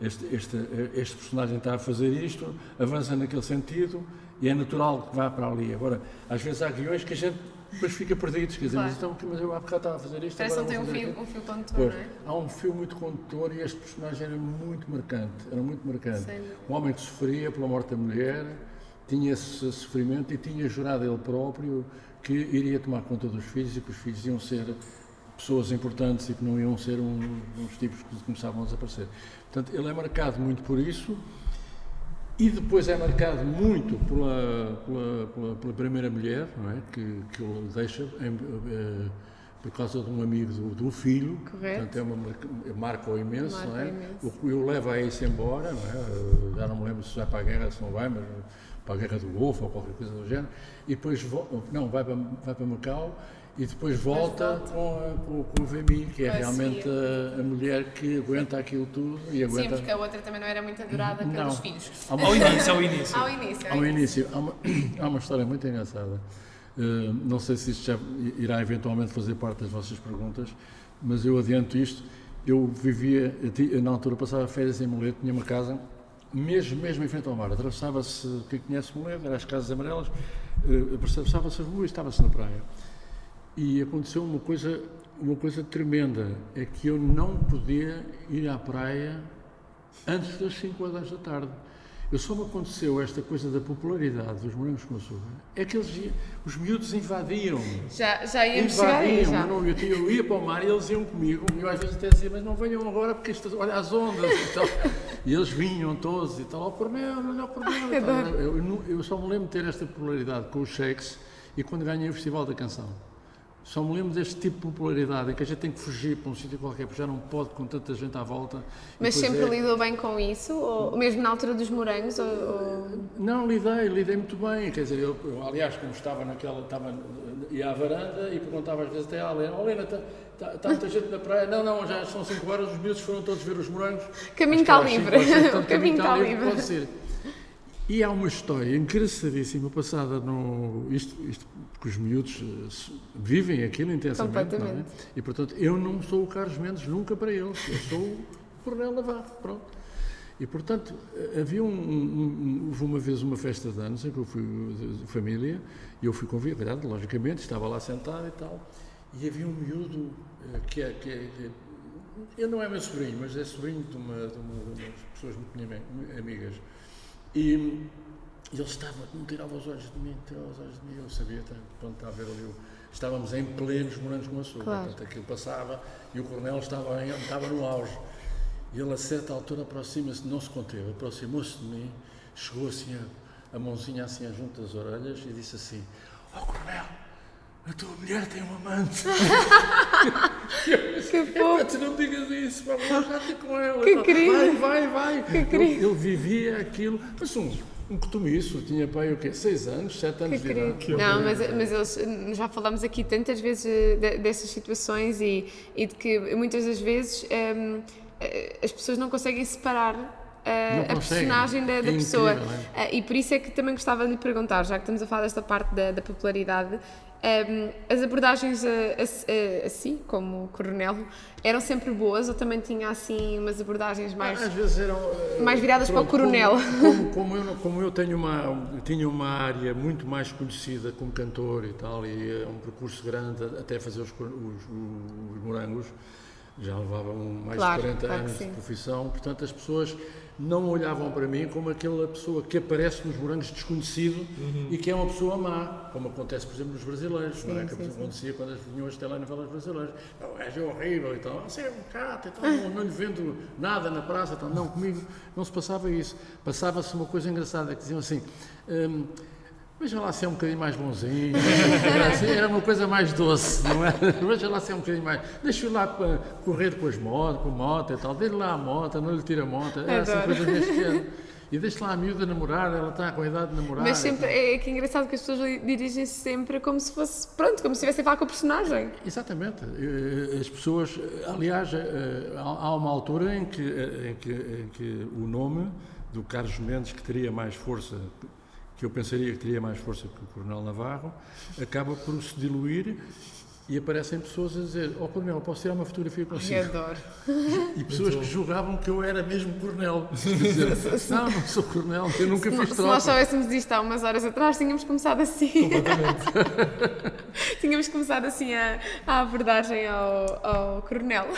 este, este, este personagem está a fazer isto, avança naquele sentido e é natural que vá para ali. Agora, às vezes há guiões que a gente depois fica perdido, quer dizer, claro. mas, então, mas eu há bocado estava a fazer isto. Parece que não tem um fio, um fio condutor, pois, não é? Há um fio muito condutor e este personagem era muito marcante, era muito marcante. Um homem que sofria pela morte da mulher, tinha esse sofrimento e tinha jurado ele próprio que iria tomar conta dos filhos e que os filhos iam ser pessoas importantes e que não iam ser um, uns tipos que começavam a desaparecer. Portanto, ele é marcado muito por isso e depois é marcado muito pela, pela, pela, pela primeira mulher, não é? que, que ele deixa em, eh, por causa de um amigo do, do filho. Correto. Portanto, é uma marca imenso, marca não é? Imenso. O, eu levo a isso embora, não é? Já não me lembro se vai para a guerra, se não vai, mas para a guerra do Golfo ou qualquer coisa do género. E depois, não, vai para, vai para Macau e depois volta, volta. Com, com, com, o Vemi, que é realmente a, a, mulher que aguenta aquilo tudo e aguenta... Sim, porque a outra também não era muito adorada não. pelos filhos. Uma... Ao início, ao início. Ao início, ao, ao início. Há, uma, há uma história muito engraçada. Uh, não sei se isto já irá eventualmente fazer parte das vossas perguntas, mas eu adianto isto. Eu vivia, na altura passava férias em Moledo, tinha uma casa, mesmo, mesmo em frente ao mar. Atravessava-se, quem conhece Moledo, eram as casas amarelas, uh, atravessava-se a rua e estava-se na praia. E aconteceu uma coisa, uma coisa tremenda, é que eu não podia ir à praia antes das 5 horas da tarde. Eu só me aconteceu esta coisa da popularidade dos morangos com açúcar, é que eles, os miúdos invadiam. Já, já íamos chegar aí, já. Não, eu, tinha, eu ia para o mar e eles iam comigo, e eu às vezes até dizia, mas não venham agora porque isto, olha as ondas e tal. E eles vinham todos e tal, ó por mim, olha por mim. Eu, eu, eu só me lembro de ter esta popularidade com os shakes e quando ganhei o Festival da Canção. Só me lembro deste tipo de popularidade em que a gente tem que fugir para um sítio qualquer, porque já não pode com tanta gente à volta. Mas sempre é... lidou bem com isso? Ou mesmo na altura dos morangos? Ou, ou... Não, lidei, lidei muito bem. Quer dizer, eu, eu, aliás, como estava naquela. Estava, ia à varanda e perguntava às vezes até à Helena: oh, Helena, está, está, está muita gente na praia? Não, não, já são 5 horas, os miúdos foram todos ver os morangos. Caminho está livre. caminho está livre. Pode ser. E há uma história engraçadíssima passada no. Isto, isto porque os miúdos uh, vivem aquilo intensamente. Não é? E portanto, eu não sou o Carlos Mendes nunca para eles, eu sou o Coronel Navarro. Pronto. E portanto, eh, havia um, um, houve uma vez uma festa de anos em que eu fui de família e eu fui convidado, logicamente, estava lá sentado e tal. E havia um miúdo uh, que é. Que é, que é ele não é meu sobrinho, mas é sobrinho de uma, de uma, de umas pessoas muito amigas. E e ele estava, não tirava os olhos de mim, tirava os olhos de mim, eu sabia, pronto, estava a ver ali, estávamos em plenos morangos com açúcar, Claro. portanto aquilo passava e o coronel estava, em, estava no auge. E ele a certa altura aproxima-se, não se conteve, aproximou-se de mim, chegou assim a, a mãozinha assim junto das orelhas e disse assim, ó coronel, a tua mulher tem um amante. Que fofo. tu não digas isso, já ter com ela. Que querido. Vai, vai, vai. Que ele, querido. ele vivia aquilo, mas um, um cotumiço, tinha pai o quê? Seis anos, sete anos Que de idade. Não, mas, mas eles, já falamos aqui tantas vezes eh, de- dessas situações e, e de que muitas das vezes hum, eh, as pessoas não conseguem separar eh, a conseguem. personagem da, da É pessoa. incrível, Eh, e por isso é que também gostava de lhe perguntar, já que estamos a falar desta parte da, da popularidade, hum, as abordagens a, a, a, a si, como coronel, eram sempre boas ou também tinha assim umas abordagens mais. Às vezes eram. eh, Mais viradas para o pronto, coronel. Como, como, como eu, como eu tenho uma, eu tinha uma área muito mais conhecida como cantor e tal, e é um percurso grande até fazer os, os, os morangos, já levavam mais Claro, de 40 claro anos de profissão, portanto as pessoas não olhavam para mim como aquela pessoa que aparece nos morangos desconhecido e que é uma pessoa má, como acontece, por exemplo, nos brasileiros, não é? Que acontecia quando as vinham as telenovelas brasileiras. "Ah, O gajo é horrível e tal, você é um gato e tal, não, não lhe vendo nada na praça e tal. Não, comigo não se passava isso. Passava-se uma coisa engraçada, que diziam assim. hum, Veja lá se é um bocadinho mais bonzinho. Era, era uma coisa mais doce, não é? Veja lá se é um bocadinho mais. Deixa-o lá correr com as motos, com a moto e tal. Dê-lhe lá a moto, não lhe tira a moto. Era assim coisa deste género. E deixe lá a miúda namorar, ela está com a idade de namorar. Mas sempre, tal. é que é engraçado que as pessoas dirigem-se sempre como se fosse, pronto, como se estivessem a falar com o personagem. Exatamente. Eh, As pessoas, aliás, eh, há há uma altura em que, eh, em que, em que o nome do Carlos Mendes, que teria mais força, que eu pensaria que teria mais força que o Coronel Navarro, acaba por se diluir e aparecem pessoas a dizer: Ó Coronel, posso tirar uma fotografia consigo? Eu adoro. E pessoas que julgavam que eu era mesmo Coronel. Dizer, não, não sou Coronel, eu nunca Se, fiz se troca. nós soubéssemos disto há umas horas atrás, tínhamos começado assim. tínhamos começado assim a, a abordagem ao, ao coronel.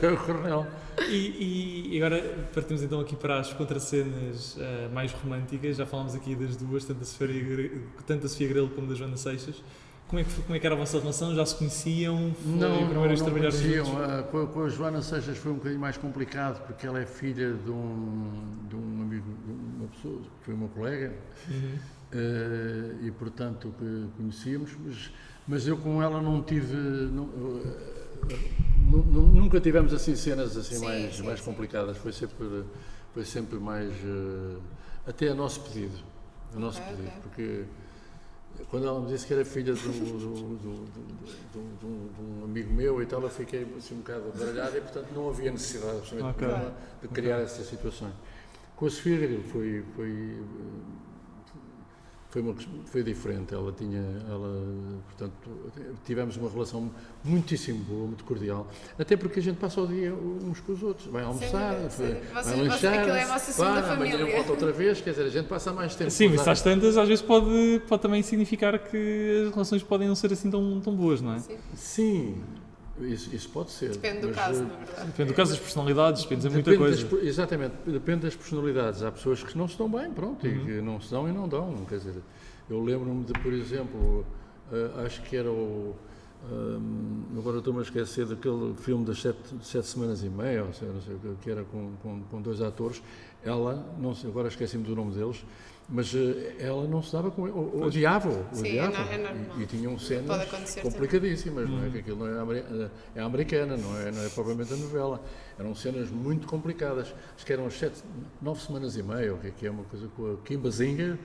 Era o Coronel. E, e agora partimos então aqui para as contracenas eh, mais românticas. Já falámos aqui das duas, tanto da Sofia, tanto da Sofia Grelo como da Joana Seixas. Como é, que, como é que era a vossa relação? Já se conheciam? Foi Não, a não, não trabalharam conheciam. juntos? Ah, Com, a- com a Joana Seixas foi um bocadinho mais complicado, porque ela é filha de um, de um amigo, de uma pessoa, que foi uma colega, Uhum. eh, e portanto que conhecíamos, mas, mas eu com ela não tive. não- nu- nu- nunca tivemos assim cenas assim Sim, mais, sim, mais sim. complicadas, foi sempre, foi sempre mais. eh, até a nosso pedido. A nosso Ok, pedido, ok. porque quando ela me disse que era filha de um, de um- amigo meu e tal, eu fiquei assim um bocado baralhado e, portanto, não havia necessidade absolutamente Ok. nenhuma de criar essas situações. Com a Sofia Grilo foi, foi, foi, uma, foi diferente. Ela tinha, ela, portanto, tivemos uma relação muitíssimo boa, muito cordial, até porque a gente passa o dia uns com os outros, vai almoçar, dúvida, sem vai, Vocês- lanchar, aquilo é a vossa segunda família. volta outra vez, quer dizer, a gente passa mais tempo. Sim, mas às tantas, às vezes pode, pode também significar que as relações podem não ser assim tão, tão boas, não é? Sim. Sim, isso, isso pode ser. Depende do mas, caso, eh, na verdade. Depende do caso das personalidades, depende de muita Depende coisa. das exatamente, depende das personalidades. Há pessoas que não se dão bem, pronto, Uhum. e que não se dão e não dão. Quer dizer, eu lembro-me de, por exemplo, eh, acho que era o. hum, agora estou-me a esquecer daquele filme das sete, sete semanas e meia, ou seja, não sei que era com, com, com dois atores. Ela, não sei, agora esqueci-me do nome deles, mas eh, ela não se dava com ele, o- odiava-o. Sim, odiava é é e, e tinham cenas complicadíssimas, não é? Que aquilo não é, ameri- é americana, não é, não é propriamente a novela. Eram cenas muito complicadas. Acho que eram as sete, nove semanas e meia, o que é que é, uma coisa com a Kim Basinger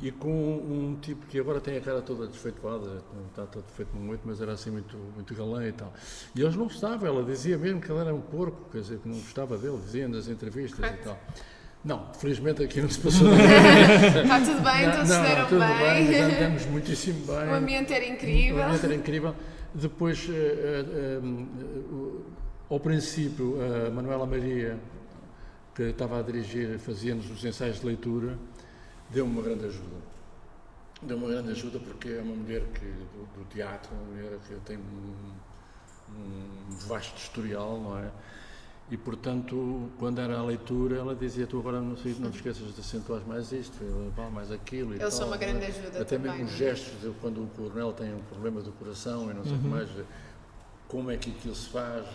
e com um tipo que agora tem a cara toda desfeituada, não está todo feito muito, mas era assim muito, muito galã e tal. E eles não gostavam, ela dizia mesmo que ele era um porco, quer dizer, que não gostava dele, dizia nas entrevistas e tal. Não, felizmente aqui não se passou nada. Está tudo bem, Não, todos se deram tudo bem. bem, andamos muitíssimo bem. O ambiente era O incrível. ambiente era incrível. Depois, eh, eh, o- ao princípio, a Manuela Maria, que estava a dirigir, fazia-nos os ensaios de leitura, deu-me uma grande ajuda. Deu-me uma grande ajuda porque é uma mulher que, do, do teatro, uma mulher que tem um, um vasto historial, não é? E, portanto, quando era a leitura, ela dizia: Tu agora não, sei, não te esqueças de acentuar mais isto, mais aquilo. Eles são uma grande ajuda Até também, mesmo os é? gestos, de quando o coronel tem um problema do coração e não sei o que mais, como é que aquilo se faz,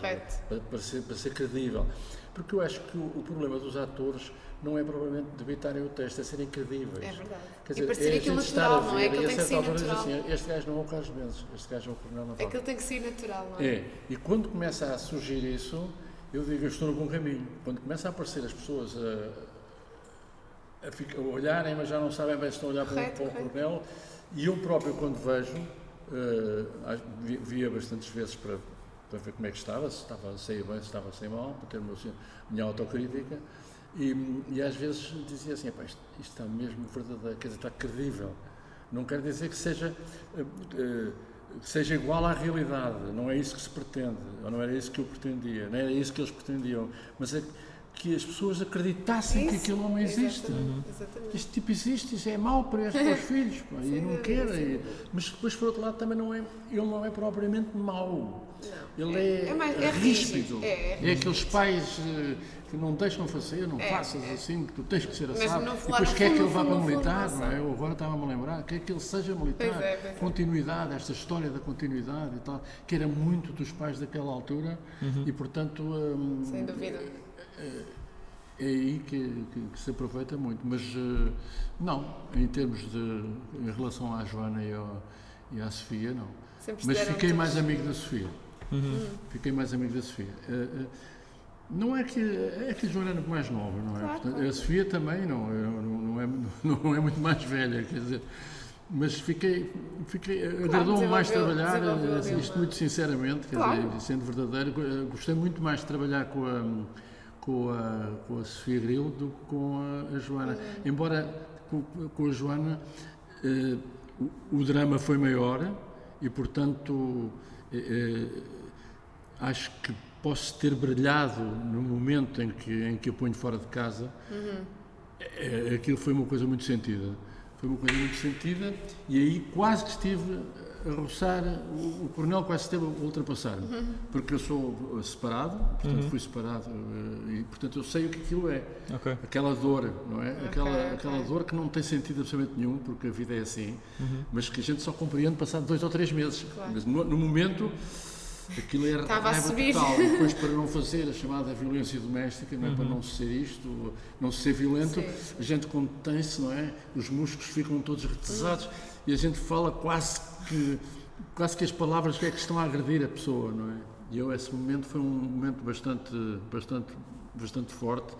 para, para ser, para ser credível. Porque eu acho que o, o problema dos atores não é provavelmente debitarem o texto, é serem credíveis. É verdade. Quer E dizer, para ser é a aquilo gente estar natural, a não é? ver Aquilo e a tem que certa ser altura diz natural. assim, este gajo não é o Carlos Mendes, este gajo é o coronel Navarro. Aquilo tem que ser natural, não é? É, e quando começa a surgir isso, eu digo, eu estou no bom caminho. Quando começa a aparecer as pessoas a, a, ficar- a olharem, mas já não sabem bem se estão a olhar para, o- Correto, para o coronel, e eu próprio, quando vejo, vi- via bastantes vezes para, para ver como é que estava, se estava a sair bem, se estava a sair mal, para ter uma, minha autocrítica, e, e às vezes dizia assim, "Epá, isto, isto está mesmo verdadeiro, quer dizer, está credível. Não quer dizer que seja, eh, que seja igual à realidade, não é isso que se pretende, ou não era isso que eu pretendia, não era isso que eles pretendiam, mas é que as pessoas acreditassem que Isso, aquele homem existe. Exatamente, exatamente. Este tipo existe, isso é mau para estes meus filhos, pá, e não dúvida, quer. sem e- mas depois, por outro lado, também não é, ele não é propriamente mau. Ele é, é mais- é ríspido. rígido, é, é aqueles pais eh, que não deixam fazer, não É, faças é. assim, que tu tens que ser Mas assado. fundo, depois quer que ele vá para militar, não é? Eu agora estava-me a lembrar, quer que ele seja militar. Pois é, pois é. Continuidade, esta história da continuidade e tal, que era muito dos pais daquela altura e, portanto. hum, Sem dúvida. é aí que, que- que se aproveita muito. Mas eh, não, em termos de. em relação à Joana e, ao- e à Sofia, não. Mas deram fiquei todos. mais amigo da Sofia. Fiquei mais amigo da Sofia. Eh, eh, não é que, é que a Joana é muito mais nova, não é? Claro, Portanto, claro. A Sofia também não, é- não, é, não é muito mais velha, quer dizer. Mas fiquei, fiquei agradou-me mais trabalhar, ali isto muito sinceramente, quer Claro. dizer, sendo verdadeiro, eh, gostei muito mais de trabalhar com a, com a, com a Sofia Grilo do que com a, Joana. Embora com, com a Joana eh, o, o drama foi maior e, portanto, eh, eh, acho que posso ter brilhado no momento em que, em que a ponho fora de casa. Eh, Aquilo foi uma coisa muito sentida. Foi uma coisa muito sentida e aí quase que estive a roçar, o, o coronel quase esteve a ultrapassar-me, porque eu sou separado, portanto fui separado eh, e portanto eu sei o que aquilo é. Ok. Aquela dor, não é? Aquela, ok. aquela dor que não tem sentido absolutamente nenhum, porque a vida é assim, Uhum. mas que a gente só compreende passado dois ou três meses. Claro. Mas no, no momento aquilo era Estava a subir. total. Depois, para não fazer a chamada violência doméstica, não é? Uhum. para não ser isto, não ser violento, Sim. a gente contém-se, não é? Os músculos ficam todos retesados e a gente fala quase que, quase que as palavras que é que estão a agredir a pessoa, não é? E eu, esse momento foi um momento bastante, bastante, bastante forte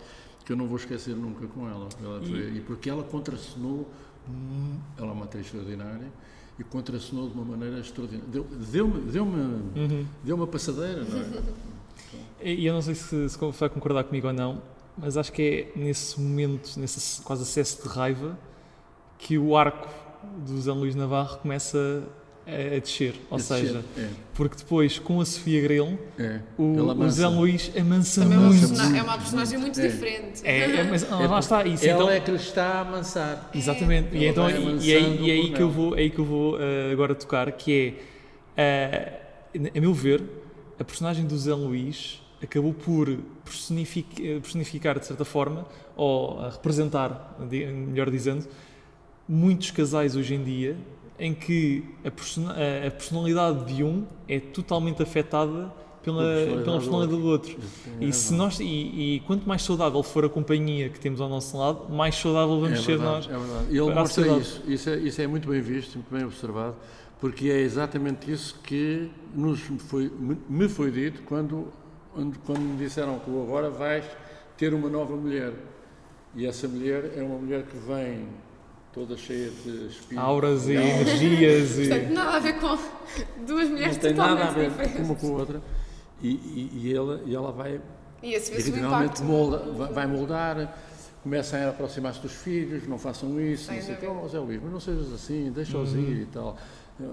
que eu não vou esquecer nunca com ela. Ela foi- e... porque ela contracenou, hum, ela é uma atriz extraordinária, e contracenou de uma maneira extraordinária. Deu- Deu-me deu Uhum. deu uma passadeira, não é? E eu não sei se, se vai concordar comigo ou não, mas acho que é nesse momento, nesse quase acesso de raiva, que o arco do Zé Luís Navarro começa a, a descer. Ou Esse seja, cheiro, é, porque depois com a Sofia Grelo, é. o, o. Zé Luís amansa Também é uma, muito. é uma personagem muito É. diferente. É, é, mas ah, lá está isso. Ela então, é que lhe está a amansar. Exatamente. E, então, e, e aí, e aí que eu vou, é aí que eu vou eh, agora tocar, que é, eh, a meu ver, a personagem do Zé Luís acabou por personific- eh, personificar, de certa forma, ou a representar, melhor dizendo, muitos casais hoje em dia em que a, persona- a- a personalidade de um é totalmente afetada pela, personalidade pela personalidade do outro. E, se razão. nós, e, e quanto mais saudável for a companhia que temos ao nosso lado, mais saudável vamos é ser verdade, nós. É verdade. E ele mostra isso. Isso é, isso é muito bem visto, muito bem observado, porque é exatamente isso que nos foi, me- foi dito quando, quando, quando me disseram que agora vais ter uma nova mulher. E essa mulher é uma mulher que vem toda cheia de espírito. auras e energias e... Portanto, nada a ver com duas mulheres não tem totalmente nada a ver diferentes. uma com a outra. E, e, e ela, e ela vai E esse vê-se o molda, vai- vai moldar, começam a aproximar-se dos filhos, não façam isso, não sei o que, Zé Luís, mas não sejas assim, deixa-os ir e tal.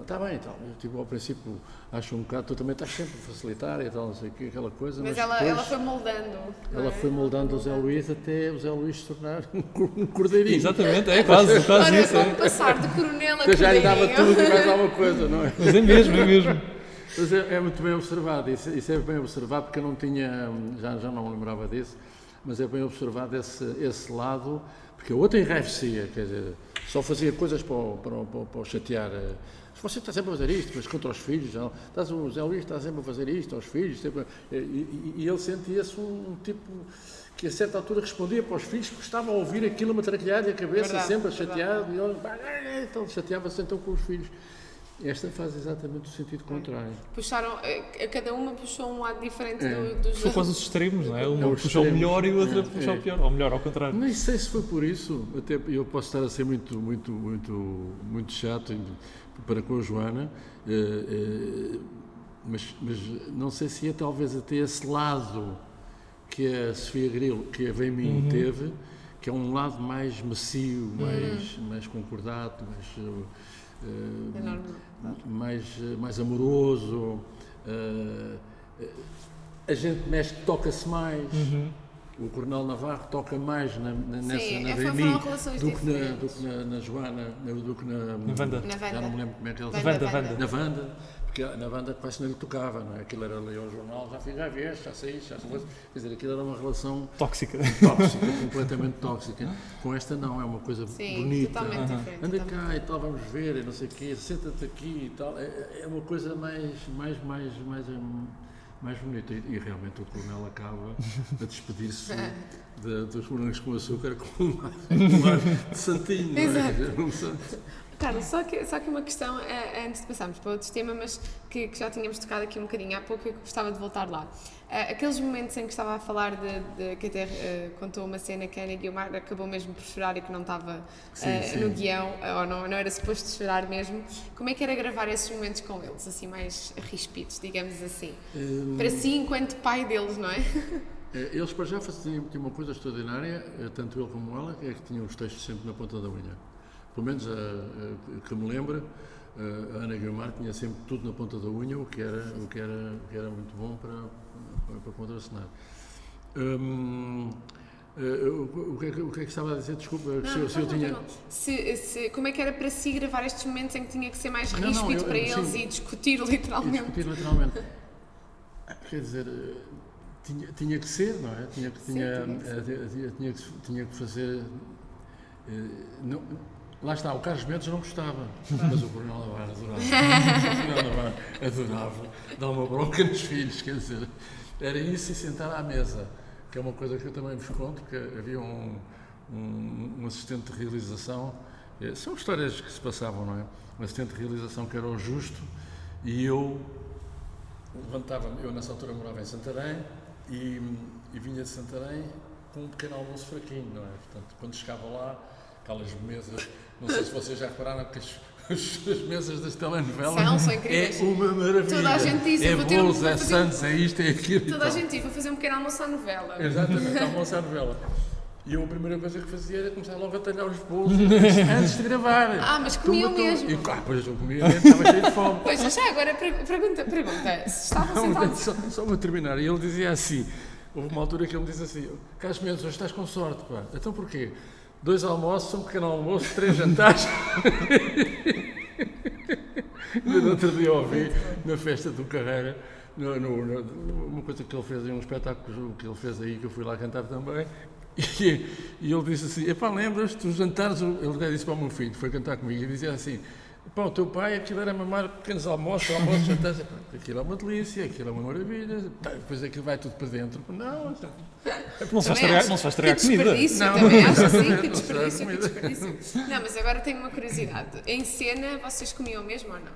Está bem e tal. Eu, tipo, ao princípio, acho um bocado, tu também estás sempre a facilitar e tal, não sei o que, aquela coisa, mas, Mas ela, depois ela foi moldando. ela é? foi moldando o Zé Luís até o Zé Luís se tornar um cor- cordeirinho. Exatamente, é quase, quase isso. É. passar de coronel a eu já lhe dava cordeirinho. tudo e mais alguma coisa, não é? Mas é mesmo, é mesmo. Mas é, é muito bem observado, isso, isso é bem observado porque eu não tinha, já, já não me lembrava disso, mas é bem observado esse, esse lado, porque o outro enraivecia, quer dizer, só fazia coisas para, para, para, para o chatear. Você está sempre a fazer isto, mas contra os filhos, não? Estás, o Zé Luís está sempre a fazer isto aos filhos, sempre, e, e- e ele sentia-se um, um tipo que a certa altura respondia para os filhos porque estava a ouvir aquilo a matraquilhar-lhe a cabeça, Verdade, sempre verdade. chateado, e ele, então chateava-se então com os filhos. Esta faz exatamente o sentido contrário. Puxaram, eh, cada uma puxou um lado diferente É. do, dos Foi quase os extremos, não é? Uma É puxou o melhor e o outro É, puxou é. o pior. Ou melhor, ao contrário. Nem sei se foi por isso, até eu posso estar a ser muito, muito, muito, muito chato para com a Joana, eh, eh, mas, mas não sei se é talvez até esse lado que a Sofia Grilo, que a Vem Mim teve, que é um lado mais macio, mais, mais concordado, mais, eh, É mais, mais amoroso. a gente mexe, toca-se mais. O Coronel Navarro toca mais na, na, nessa, Sim, na é, do que, na, do que na, na Joana, na- do que na, Na Wanda. Na Já não me lembro como é que ele Wanda. Wanda. Na Wanda, porque na Wanda quase não lhe tocava, não é? Aquilo era ler o jornal, já fiz, já vieste, já saíste, já saíste. Quer dizer, aquilo era uma relação Tóxica. tóxica, completamente tóxica. Com esta não, é uma coisa Sim, bonita. totalmente diferente. Anda totalmente. cá e tal, vamos ver, e não sei o quê, senta-te aqui e tal. É, é uma coisa mais, mais, mais, mais, hum, mais bonita. E, e realmente o coronel acaba a despedir-se de- dos morangos com açúcar com um ar, um ar de santinho. não é? Exato. Carlos, só que, só que uma questão eh, antes de passarmos para outro tema, mas que, que já tínhamos tocado aqui um bocadinho há pouco e que gostava de voltar lá. Eh, aqueles momentos em que estava a falar de, de- que até eh, contou uma cena que a Ana Guilmar acabou mesmo por chorar e que não estava Sim, eh, sim. no guião, eh, ou não, não era suposto chorar mesmo. Como é que era gravar esses momentos com eles, assim mais rispidos, digamos assim? Hum, Para si, enquanto pai deles, não é? Eh, Eles para já faziam uma coisa extraordinária, eh, tanto ele como ela, é que tinham os textos sempre na ponta da unha. Pelo menos a, a- que me lembro, eh, a Ana Guilmar tinha sempre tudo na ponta da unha, o que era, o que era, o que era muito bom para, para, contracenar. Hum, eh, o, que é que, o que é que estava a dizer? Desculpa, se, eu- se eu tinha. Se- se- como é que era para si gravar estes momentos em que tinha que ser mais Não, não, ríspido eu- para eu- eles sim. e discutir E literalmente? discutir literalmente. Quer dizer, eh, tinha, tinha que ser, não é? Tinha que, tinha, tinha eh, tinha, tinha que, tinha que fazer. não- lá está, o Carlos Mendes não gostava, mas o Coronel Navarro adorava. O Coronel Navarro adorava dar uma bronca nos filhos, quer dizer, era isso e sentar à mesa, que é uma coisa que eu também vos conto, que havia um, um, um assistente de realização, eh, são histórias que se passavam, não é? Um assistente de realização que era o justo e eu levantava-me, eu nessa altura morava em Santarém e, e vinha de Santarém com um pequeno almoço fraquinho, não é? Portanto, quando chegava lá, aquelas mesas, não sei se vocês já repararam que as, as, as mesas das telenovelas São, são incríveis. é uma maravilha. Toda a gente diz, é vou ter um- bolos, vou é santos, é isto, é aquilo Toda a gente ia para fazer um pequeno almoço à novela. Exatamente, almoço à novela. E eu a primeira coisa que fazia era começar logo a talhar os bolos antes de gravar. Ah, mas Toma, toma. mesmo. E, ah, pois eu comia mesmo, estava cheio de fome. Pois, já agora per- pergunta, pergunta, se Não, sentados... só, só para terminar, e ele dizia assim: houve uma altura que ele me disse assim, Carlos Mendes, hoje estás com sorte, pá. Então porquê? Dois almoços, um pequeno almoço, três jantares. Ainda no outro dia ouvi na festa do Carreira, no, no- no- uma coisa que ele fez em um espetáculo que ele fez aí, que eu fui lá cantar também. E, e ele disse assim: Epá, lembras-te dos jantares? Ele até disse para o meu filho, foi cantar comigo, e dizia assim: Pá, o teu pai, aquilo era mamar pequenos almoços, almoços, jantares. Aquilo é uma delícia, aquilo é uma maravilha. Depois aquilo vai tudo para dentro. Não, então, Não se acho. não se que comida. desperdício, Não, também acho assim, que desperdício, que desperdício. Não, mas agora tenho uma curiosidade. Em cena, vocês comiam mesmo ou não?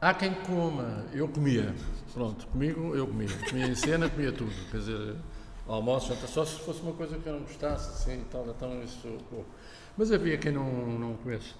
Há quem coma, eu comia. Pronto, comigo eu comia. Comia em cena, comia tudo. Quer dizer, almoço, jantar, só se fosse uma coisa que eu não gostasse, assim e tal, então isso pouco. Mas havia quem não, não comesse.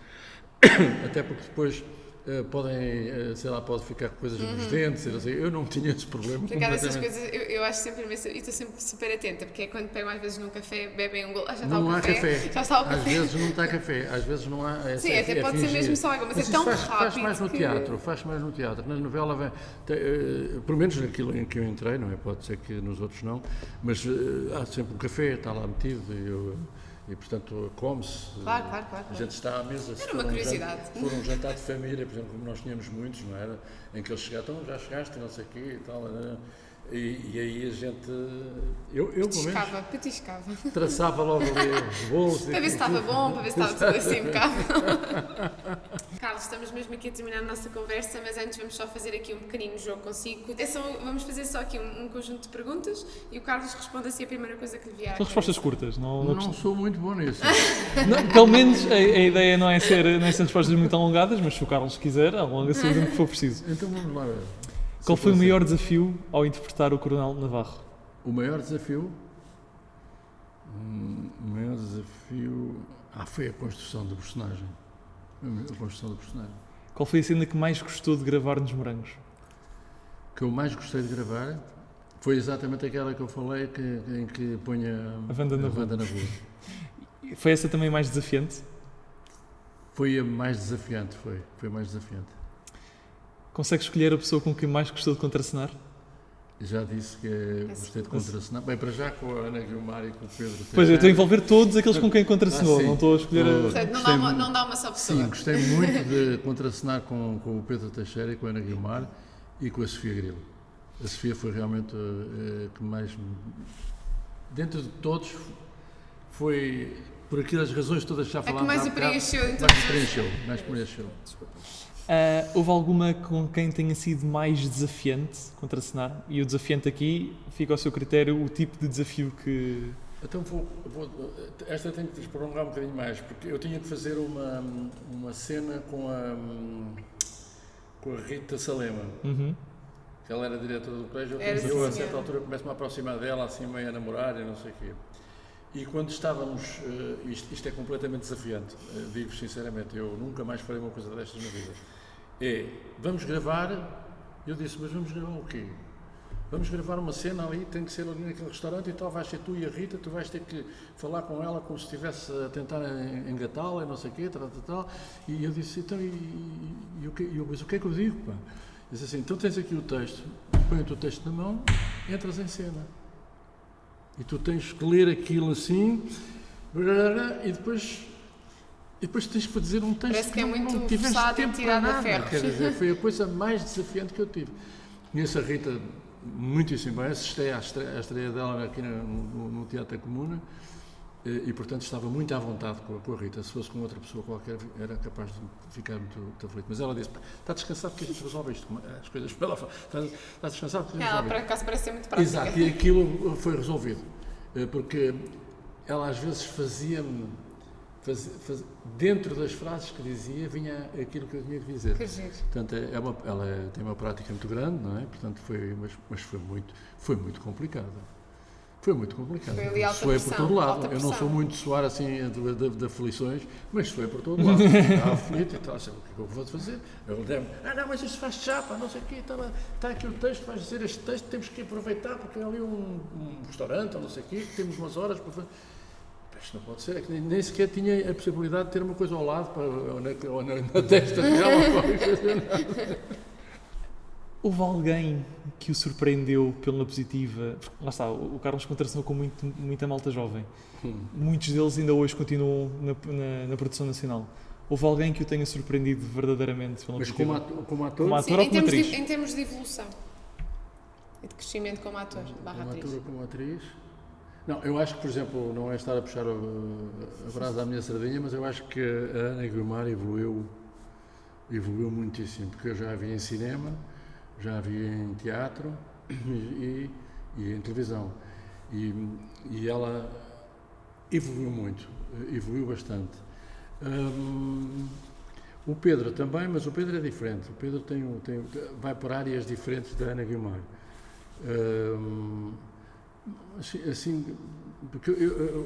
Até porque depois eh, podem, eh, sei lá, pode ficar com coisas nos dentes, não sei. eu não tinha esse problema. Acaso essas coisas, eu, eu acho sempre imenso, e estou sempre super atenta, porque é quando pegam às vezes num café, bebem um golo, ah, já está Não o há café, café. já está o Às café. vezes não está café, às vezes não há. é- Sim, é- até é pode ser mesmo só água, mas é isso tão faz, faz rápido mais no que- teatro, faz mais no teatro. Na novela, vem, tem, eh, pelo menos naquilo em que eu entrei, não é? Pode ser que nos outros não, mas há sempre um café, está lá metido e eu, E, portanto, come-se. Claro, claro, claro, A gente está à mesa. se Era for uma um curiosidade. Se for um jantar de família, por exemplo, como nós tínhamos muitos, não era? Em que eles chegavam, então já chegaste, não sei o quê e tal. né? E, e aí a gente. Eu, eu pelo menos, Petiscava, petiscava. traçava logo ali os bolos. Para ver se estava bom, para ver se estava tudo assim impecável. Carlos, estamos mesmo aqui a terminar a nossa conversa, mas antes vamos só fazer aqui um pequenino jogo consigo. É só- vamos fazer só aqui um, um conjunto de perguntas e o Carlos responde assim a primeira coisa que lhe vier São respostas curtas, não, não, Não sou muito bom nisso. Não, pelo menos a, a ideia não é, ser, não é ser respostas muito alongadas, mas se o Carlos quiser, alonga-se o tempo que for preciso. Então vamos lá. Qual foi o maior desafio ao interpretar o Coronel Navarro? O maior desafio. Hum, O maior desafio. Ah, foi a construção do personagem. A construção do personagem. Qual foi a cena que mais gostou de gravar nos Morangos? Que eu mais gostei de gravar foi exatamente aquela que eu falei que, em que ponha A Wanda na na rua. Foi essa também mais desafiante? Foi a mais desafiante, foi. Foi a mais desafiante. Consegue escolher a pessoa com quem mais gostou de contracenar? Já disse que gostei de contracenar. Bem, para já com a Ana Guilmar e com o Pedro. Pois, eu estou a envolver todos aqueles com quem contracenou, Ah, não estou a escolher a... Não dá, uma, não dá uma só pessoa. Sim, gostei muito de contracenar com, com o Pedro Teixeira e com a Ana Guilmar e com a Sofia Grilo. A Sofia foi realmente a que mais. Dentro de todos, foi por aquelas razões todas que já A falámos. que mais o preencheu, então. Mais preencheu, mais preencheu. Ah, houve alguma com quem tenha sido mais desafiante contracenar? E o desafiante aqui fica ao seu critério o tipo de desafio que... Então vou, vou- esta tenho que prolongar um bocadinho mais, porque eu tinha que fazer uma, uma cena com a, com a Rita Salema. Uhum. que ela era diretora do colégio, eu, sim, a certa altura começo-me a aproximar dela, assim meio a namorar e não sei o quê. E quando estávamos, eh, isto, isto é completamente desafiante, eh, digo sinceramente, eu nunca mais farei uma coisa destas na vida. É, vamos gravar, eu disse, mas vamos gravar o quê? Vamos gravar uma cena ali, tem que ser ali naquele restaurante e tal, vais ser tu e a Rita, tu vais ter que falar com ela como se estivesse a tentar en- engatá-la e não sei o quê, tal, tal, tal. E eu disse, então, e, e, e o, que, e eu, mas o que é que eu digo, pá? Disse assim, então tens aqui o texto, põe o teu texto na mão, entras em cena. E tu tens que ler aquilo assim, e depois, e depois tens que dizer um texto Parece que é não- muito não tiveste tempo para nada. Quer dizer, foi a coisa mais desafiante que eu tive. Conheço a Rita muitíssimo bem, assisti à estreia, à estreia dela aqui no, no- no Teatro Comuna e, e, portanto, estava muito à vontade com a, com a Rita. Se fosse com outra pessoa qualquer, era capaz de ficar muito, muito aflito. Mas ela disse: "Pá, está descansado porque a gente resolve isto, as coisas pela. Está, está descansado porque a gente Ela, resolve por isto." acaso, parece ser muito prática. Exato, e aquilo foi resolvido. Eh, Porque ela às vezes fazia-me. faz- faz- dentro das frases que dizia, vinha aquilo que eu tinha que dizer. Que giro. Portanto, é uma, ela é- tem uma prática muito grande, não é? Portanto, foi, mas, mas foi, muito, foi muito complicada. Foi muito complicado. Foi ali alta Suei por todo lado. Eu não sou muito de suar assim de, de, de aflições, mas suei por todo lado. Estava aflito e tal. assim, O que é que eu vou fazer? Eu dei ah, não, mas isto faz chapa, não sei o quê. Está, está aqui o texto, vais dizer este texto, temos que aproveitar porque é ali um, um restaurante ou não sei o quê, que temos umas horas para fazer. Isto não pode ser, é que nem, nem sequer tinha a possibilidade de ter uma coisa ao lado, para, ou, na, ou na, na testa dela, ou qualquer coisa. Houve alguém que o surpreendeu pela positiva? Lá está, o Carlos contracenou com muito, muita malta jovem. Muitos deles ainda hoje continuam na, na- na produção nacional. Houve alguém que o tenha surpreendido verdadeiramente pela Mas positiva? como ator, como ator, Sim, ou em como termos, de, atriz? em termos de evolução e de crescimento como ator, barra como atriz. ator ou como atriz. Não, eu acho que, por exemplo, não é estar a puxar o- a brasa à minha sardinha, mas eu acho que a Ana Guilmar evoluiu, evoluiu muitíssimo, porque eu já a vi em cinema, já vi em teatro e, e em televisão. E, e ela evoluiu muito, evoluiu bastante. Hum, o Pedro também, mas o Pedro é diferente. O Pedro tem, um- tem, vai por áreas diferentes da Ana Guilmar. Hum, assim, assim, porque eu- eu-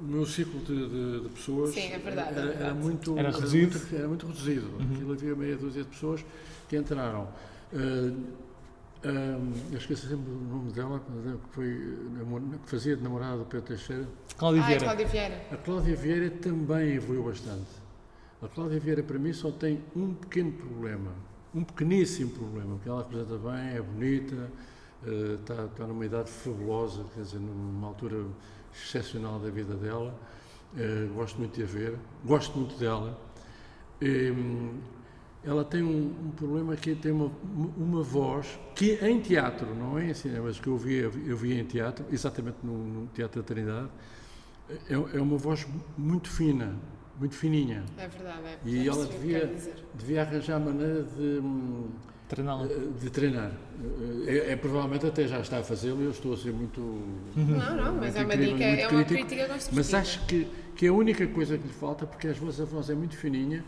o meu ciclo de, de- de pessoas Sim, é verdade, é era, verdade. era muito, Era reduzido? muito- era muito reduzido. Aquilo havia meia dúzia de pessoas que entraram. Uh, um, eu esqueço sempre o nome dela, que, foi, que fazia de namorada do Pedro Teixeira. Cláudia Ah, é Vieira. Cláudia Vieira. A Cláudia Vieira também evoluiu bastante. A Cláudia Vieira, para mim, só tem um pequeno problema, um pequeníssimo problema, porque ela representa bem, é bonita, está, está numa idade fabulosa, quer dizer, numa altura excepcional da vida dela, gosto muito de a ver, gosto muito dela. Hum, ela tem um, um problema que tem uma, uma voz que em teatro, não é em cinema, mas que eu vi, eu vi em teatro, exatamente no, no Teatro da Trindade, é, é uma voz muito fina, muito fininha. É verdade, é. E ela devia, devia arranjar maneira de, hum, Treiná-la. de treinar. É, é, provavelmente até já está a fazê-lo e eu estou a ser muito. Não, não, mas é uma dica, é uma crítico. crítica construtiva. Mas acho que, que é a única coisa que lhe falta, porque às vezes a voz é muito fininha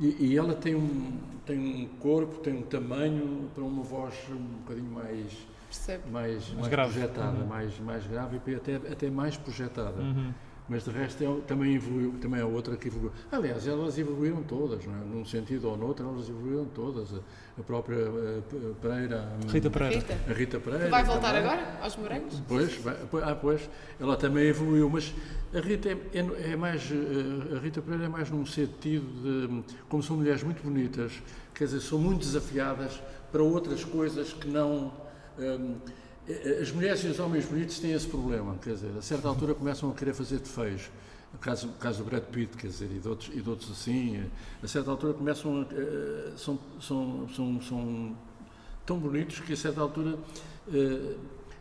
e, e ela tem um, tem um corpo, tem um tamanho para uma voz um bocadinho mais, Percebo. mais, mais, grave. projetada, Uhum. mais, mais grave e até, até mais projetada. Uhum. Mas de resto é, também evoluiu, também é outra que evoluiu. Aliás, elas evoluíram todas, não é? num sentido ou noutro, elas evoluíram todas. A, a própria eh, P- Pereira, hum, Rita Pereira. Rita, a Rita Pereira. vai voltar também. agora aos morangos? Pois, vai- ah, pois, ela também evoluiu, mas a Rita é, é- é mais, eh, a Rita Pereira é mais num sentido de, como são mulheres muito bonitas, quer dizer, são muito desafiadas para outras coisas que não, eh, as mulheres e os homens bonitos têm esse problema, quer dizer, a certa altura começam a querer fazer de feios. No caso, no caso do Brad Pitt, quer dizer, e de outros, e de outros assim, eh, a certa altura começam a, eh, são, são, são, são tão bonitos que a certa altura eh,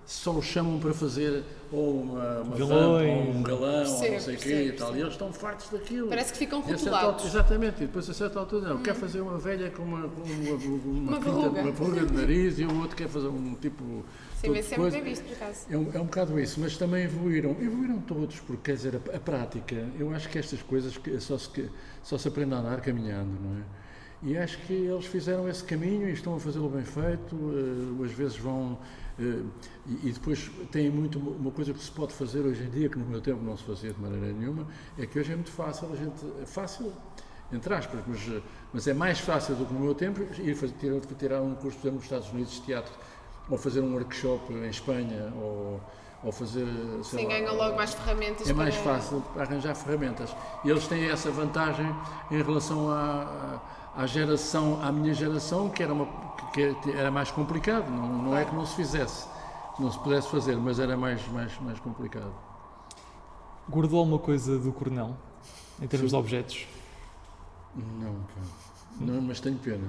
só os chamam para fazer ou uma, uma vampa, ou um galão, ou Percebo, não sei o quê percebo, e tal. E eles estão fartos daquilo. Parece que ficam rotulados. exatamente, e depois a certa altura não, quer fazer uma velha com uma, com uma, uma, Uma pinta- verruga. uma verruga de nariz e o outro quer fazer um tipo. Sim, mas isso é bem visto, por acaso. É um, é um bocado isso, mas também evoluíram. Evoluíram todos, porque quer dizer, a, a prática, eu acho que estas coisas que só se, que- só se aprende a andar caminhando, não é? E acho que eles fizeram esse caminho e estão a fazê-lo bem feito, eh, às vezes vão. eh, e, e depois tem muito uma- coisa que se pode fazer hoje em dia, que no meu tempo não se fazia de maneira nenhuma, é que hoje é muito fácil, a gente. É fácil, entre aspas, mas, mas é mais fácil do que no meu tempo ir fazer, tirar, tirar um curso, por exemplo, nos Estados Unidos de teatro, ou fazer um workshop em Espanha, ou, ou fazer. Sim, lá, ganham logo mais ferramentas é mais para... fácil arranjar ferramentas. E eles têm essa vantagem em relação à, à geração, à minha geração, que era, uma, que era mais complicado. Não, não é que não se fizesse, não se pudesse fazer, mas era mais, mais, mais complicado. Guardou alguma coisa do Coronel, em termos de objetos? Não, pá. Não, mas tenho pena.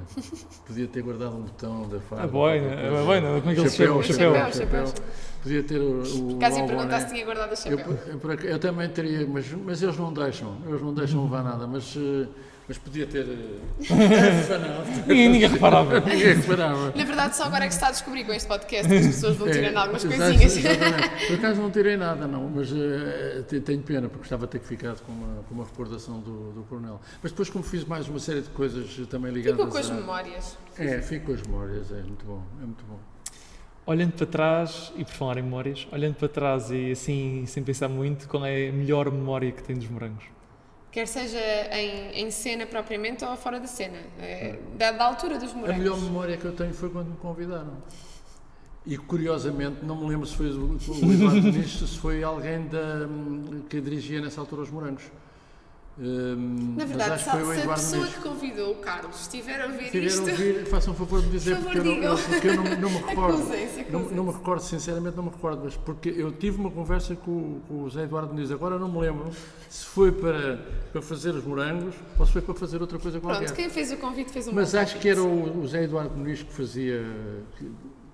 Podia ter guardado um botão da faca. A boina, a boina, como é que ele se chama? O chapéu, chapéu. chapéu, Chapéu, Podia ter o, o Caso ia perguntar se tinha guardado o Eu, chapéu. eu, ac- eu também teria, mas, mas eles não deixam, eles não deixam levar nada, mas, eh, mas podia ter eh, afanado. Ninguém, reparava. Ninguém reparava. Na verdade, só agora é que se está a descobrir com este podcast que as pessoas vão tirando algumas É, exato, coisinhas. exatamente. Por acaso não tirei nada, não, mas te- tenho pena, porque gostava de ter ficado com uma, com uma recordação do, do Coronel. Mas depois, como fiz mais uma série de coisas também ligadas Ficou com as a- memórias. É, fico com as memórias, é muito bom, é muito bom. Olhando para trás, e por falar em memórias, olhando para trás e assim, sem pensar muito, qual é a melhor memória que tem dos morangos? Quer seja em, em cena propriamente ou fora da cena. É, da, da altura dos A morangos. melhor memória que eu tenho foi quando me convidaram. E curiosamente, não me lembro se foi o, o Eduardo se foi alguém da, que dirigia nessa altura os morangos. Hum, Na verdade, se, se a pessoa Muniz. que convidou o Carlos estiver a ouvir Se tiver a ouvir, façam um favor de me dizer, Por porque, favor, eu porque eu não, não me recordo. acusem-se, Não, não me recordo, sinceramente não me recordo, mas porque eu tive uma conversa com, o- com o Zé Eduardo Muniz, agora não me lembro se foi para, para fazer os morangos ou se foi para fazer outra coisa qualquer. Pronto, quem fez o convite fez um Mas acho convite. que era o, o Zé Eduardo Muniz que fazia, que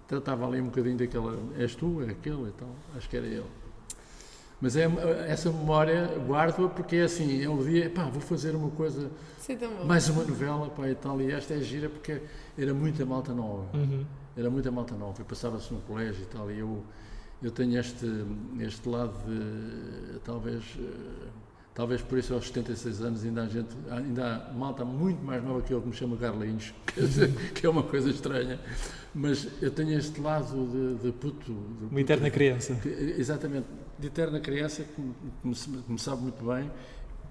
tratava ali um bocadinho daquela, és tu, é aquele e tal, acho que era ele. Mas é, essa memória guardo-a porque é assim, é o dia, pá, vou fazer uma coisa, tão bom. mais uma novela, pá, e tal, e esta é gira porque era muita malta nova, Uhum. era muita malta nova, e passava-se no colégio e tal, e eu, eu tenho este, este lado de, talvez, eh, talvez por isso aos 76 anos ainda há gente, ainda há malta muito mais nova que eu que me chama Carlinhos, dizer, que é uma coisa estranha, mas eu tenho este lado de, de puto. de Uma puto- eterna criança. que- Exatamente, de eterna criança que me, que me sabe muito bem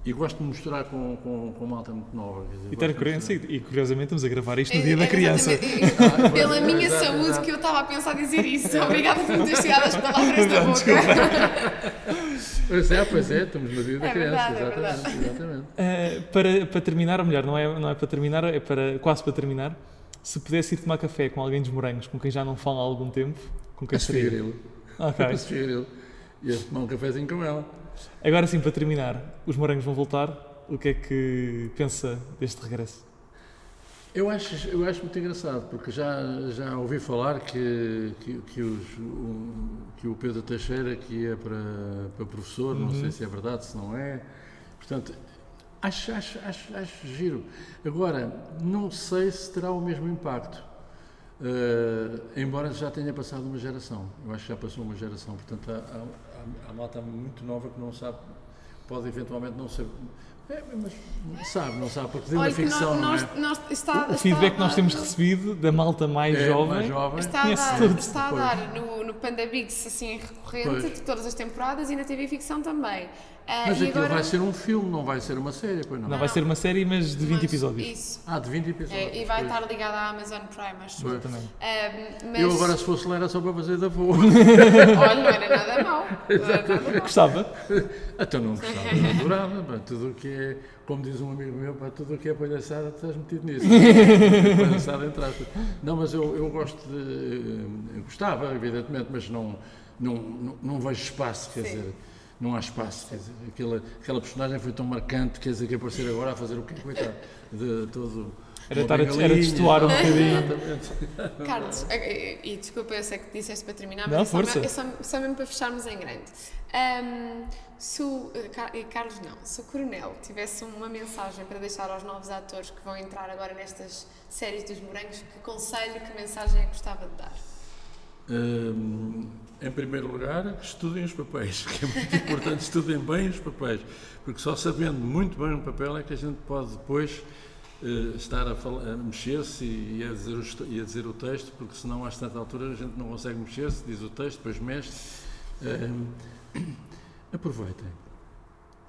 e gosto de misturar com, com, com malta muito nova. dizer, de criança misturar. e, e curiosamente estamos a gravar isto no É- dia da é criança. exatamente- Ah, Pela minha saúde que eu estava a pensar dizer isso. Obrigada por me ter chegado as palavras da boca. Pois é, pois é, estamos no dia da É criança, verdade, é exatamente. exatamente. Uh, para, para terminar, ou melhor, não é, não é para terminar, é para, quase para terminar. Se pudesse ir tomar café com alguém dos morangos, com quem já não fala há algum tempo, com quem seria? Grilo. Ok. Grilo. Ia tomar um cafezinho com ela. Agora sim, para terminar, os morangos vão voltar. O que é que pensa deste regresso? Eu acho, eu acho muito engraçado, porque já, já ouvi falar que, que, que, os, o, que o Pedro Teixeira que ia para, para professor, não sei se é verdade, se não é. Portanto, acho, acho, acho, acho giro. Agora, não sei se terá o mesmo impacto. Uh, embora já tenha passado uma geração, eu acho que já passou uma geração, portanto há, há, há malta muito nova que não sabe, pode eventualmente não ser é, mas sabe, não sabe, porque dentro da ficção nós, não é. nós, está, O feedback que nós temos recebido da malta mais É, jovem. mais jovem. Está a dar, tudo. está a dar no, no Panda Bigs assim recorrente Pois. de todas as temporadas e na TV Ficção também. Ah, Mas aquilo agora, vai ser um filme, não vai ser uma série, pois não. Não vai ser uma série, mas de 20 mas episódios. Isso. Ah, de 20 episódios. É, e vai pois. estar ligada à Amazon Prime, acho. Pois. Exatamente. Ah, mas, Eu agora, se fosse lá, era só para fazer da boa. olha, não era nada mau. Não mau. Gostava? Até não gostava, adorava. pá, Tudo o que é, como diz um amigo meu, pá, tudo o que é palhaçada, estás metido nisso. palhaçada entre aspas. Não, mas eu, eu gosto de. eu gostava, evidentemente, mas não, não, não, não vejo espaço, quer Sim. dizer. Não há espaço, quer dizer, aquela, aquela personagem foi tão marcante, quer dizer, que aparecer agora a fazer o quê? Coitado, de todo. Era estar a- era destoar um bocadinho. Carlos, eh, e, e desculpa, eu sei que disseste para terminar, Não, mas é só, força. me- é só, só mesmo para fecharmos em grande. Ahm, se o, eh, eh, Carlos não, se o Coronel tivesse uma mensagem para deixar aos novos atores que vão entrar agora nestas séries dos morangos, que conselho, que mensagem é que gostava de dar? Em primeiro lugar, estudem os papéis, que é muito importante, estudem bem os papéis, porque só sabendo muito bem um papel é que a gente pode depois eh, estar a, a mexer-se e, o, e a dizer o texto, porque senão a certa altura a gente não consegue mexer-se, diz o texto, depois mexe. Aproveitem.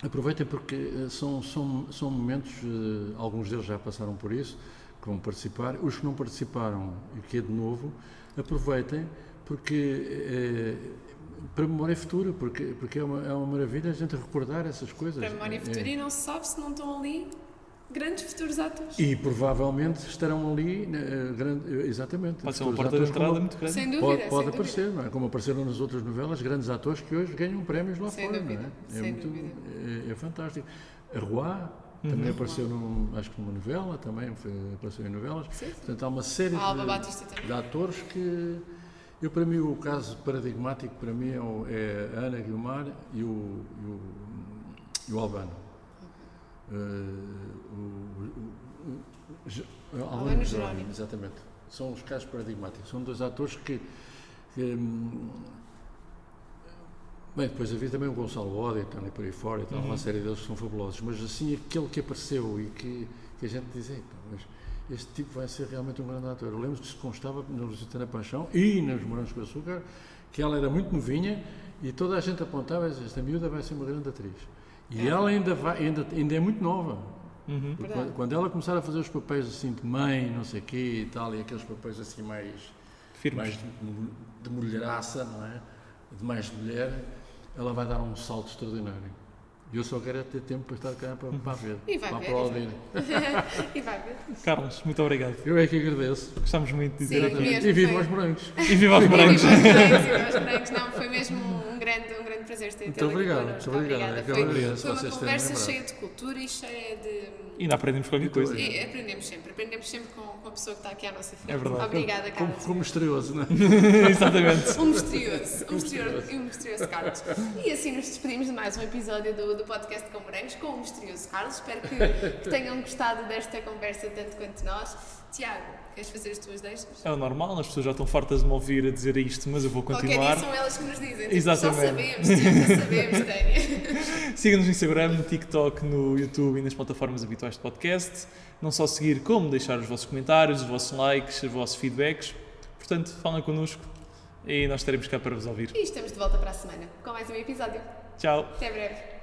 Aproveitem porque eh, são, são, são momentos, eh, alguns deles já passaram por isso, que vão participar. Os que não participaram e que é de novo, aproveitem porque eh, para a memória futura, porque, porque é, uma, é uma maravilha a gente recordar essas coisas. Para a memória É- futura e não se sabe se não estão ali grandes futuros atores. E provavelmente estarão ali, eh, grande- eh, exatamente. Pode ser uma porta de entrada como- muito grande. Sem dúvida, Pode, sem pode dúvida. aparecer, não é? Como apareceram nas outras novelas, grandes atores que hoje ganham prémios lá Sem fora, dúvida, não é? sem É, muito, dúvida. é, é fantástico. A Roy também apareceu, num, acho que numa novela, também foi, apareceu em novelas. Sim, sim. Portanto, há uma série A Alba de, Batista também. de atores que... Eu, para mim, o caso paradigmático, para mim, é, é a Ana Guilmar e o, e o, e o Albano. Eh, o, o, o, Albano Jerónimo. Exatamente. São os casos paradigmáticos. São dois atores que. que, hum, bem, depois havia também o Gonçalo Oddington e por aí fora, e tal, uma série deles que são fabulosos. Mas assim, aquele que apareceu e que, que a gente dizia, "Pá, mas este tipo vai ser realmente um grande ator. Eu lembro que se constava na Lusitana Paixão e nos Morangos com Açúcar que ela era muito novinha e toda a gente apontava, esta miúda vai ser uma grande atriz. E ela ainda, vai, ainda, ainda é muito nova. Uhum. Quando, quando ela começar a fazer os papéis assim de mãe, não sei o quê e tal, e aqueles papéis assim mais, Firmes. mais de, de mulheraça, não é? De mais mulher, ela vai dar um salto extraordinário. E eu só quero é ter tempo para estar cá para, para ver. E vai para ver, aplaudir. e vai ver. Carlos, muito obrigado. Eu é que agradeço. Gostamos muito de Sim, ter mesmo, E viva foi. os brancos. E viva os morangos! E viva os morangos, não, foi mesmo um grande, um grande prazer ter Muito aqui obrigado, muito obrigado. Foi, obrigado foi uma conversa cheia de cultura e cheia de. E ainda aprendemos qualquer coisa. E aprendemos sempre, aprendemos sempre com, com a pessoa que está aqui à nossa frente. É verdade. Obrigada, Como, Carlos. como misterioso, não é? Exatamente. Um misterioso, um misterioso, um misterioso Carlos. E assim nos despedimos de mais um episódio do, do podcast com Morangos com o misterioso Carlos. Espero que, que tenham gostado desta conversa tanto quanto nós. Tiago, queres fazer as tuas deixas? É o normal, as pessoas já estão fartas de me ouvir a dizer isto, mas eu vou Qualquer continuar. dia são elas que nos dizem. Tipo, Exatamente. Só sabemos, só sabemos, Tânia. Siga-nos no Instagram, no TikTok, no YouTube e nas plataformas habituais de podcast. Não só seguir, como deixar os vossos comentários, os vossos likes, os vossos feedbacks. Portanto, falem connosco e nós estaremos cá para vos ouvir. E estamos de volta para a semana com mais um episódio. Tchau! Até breve.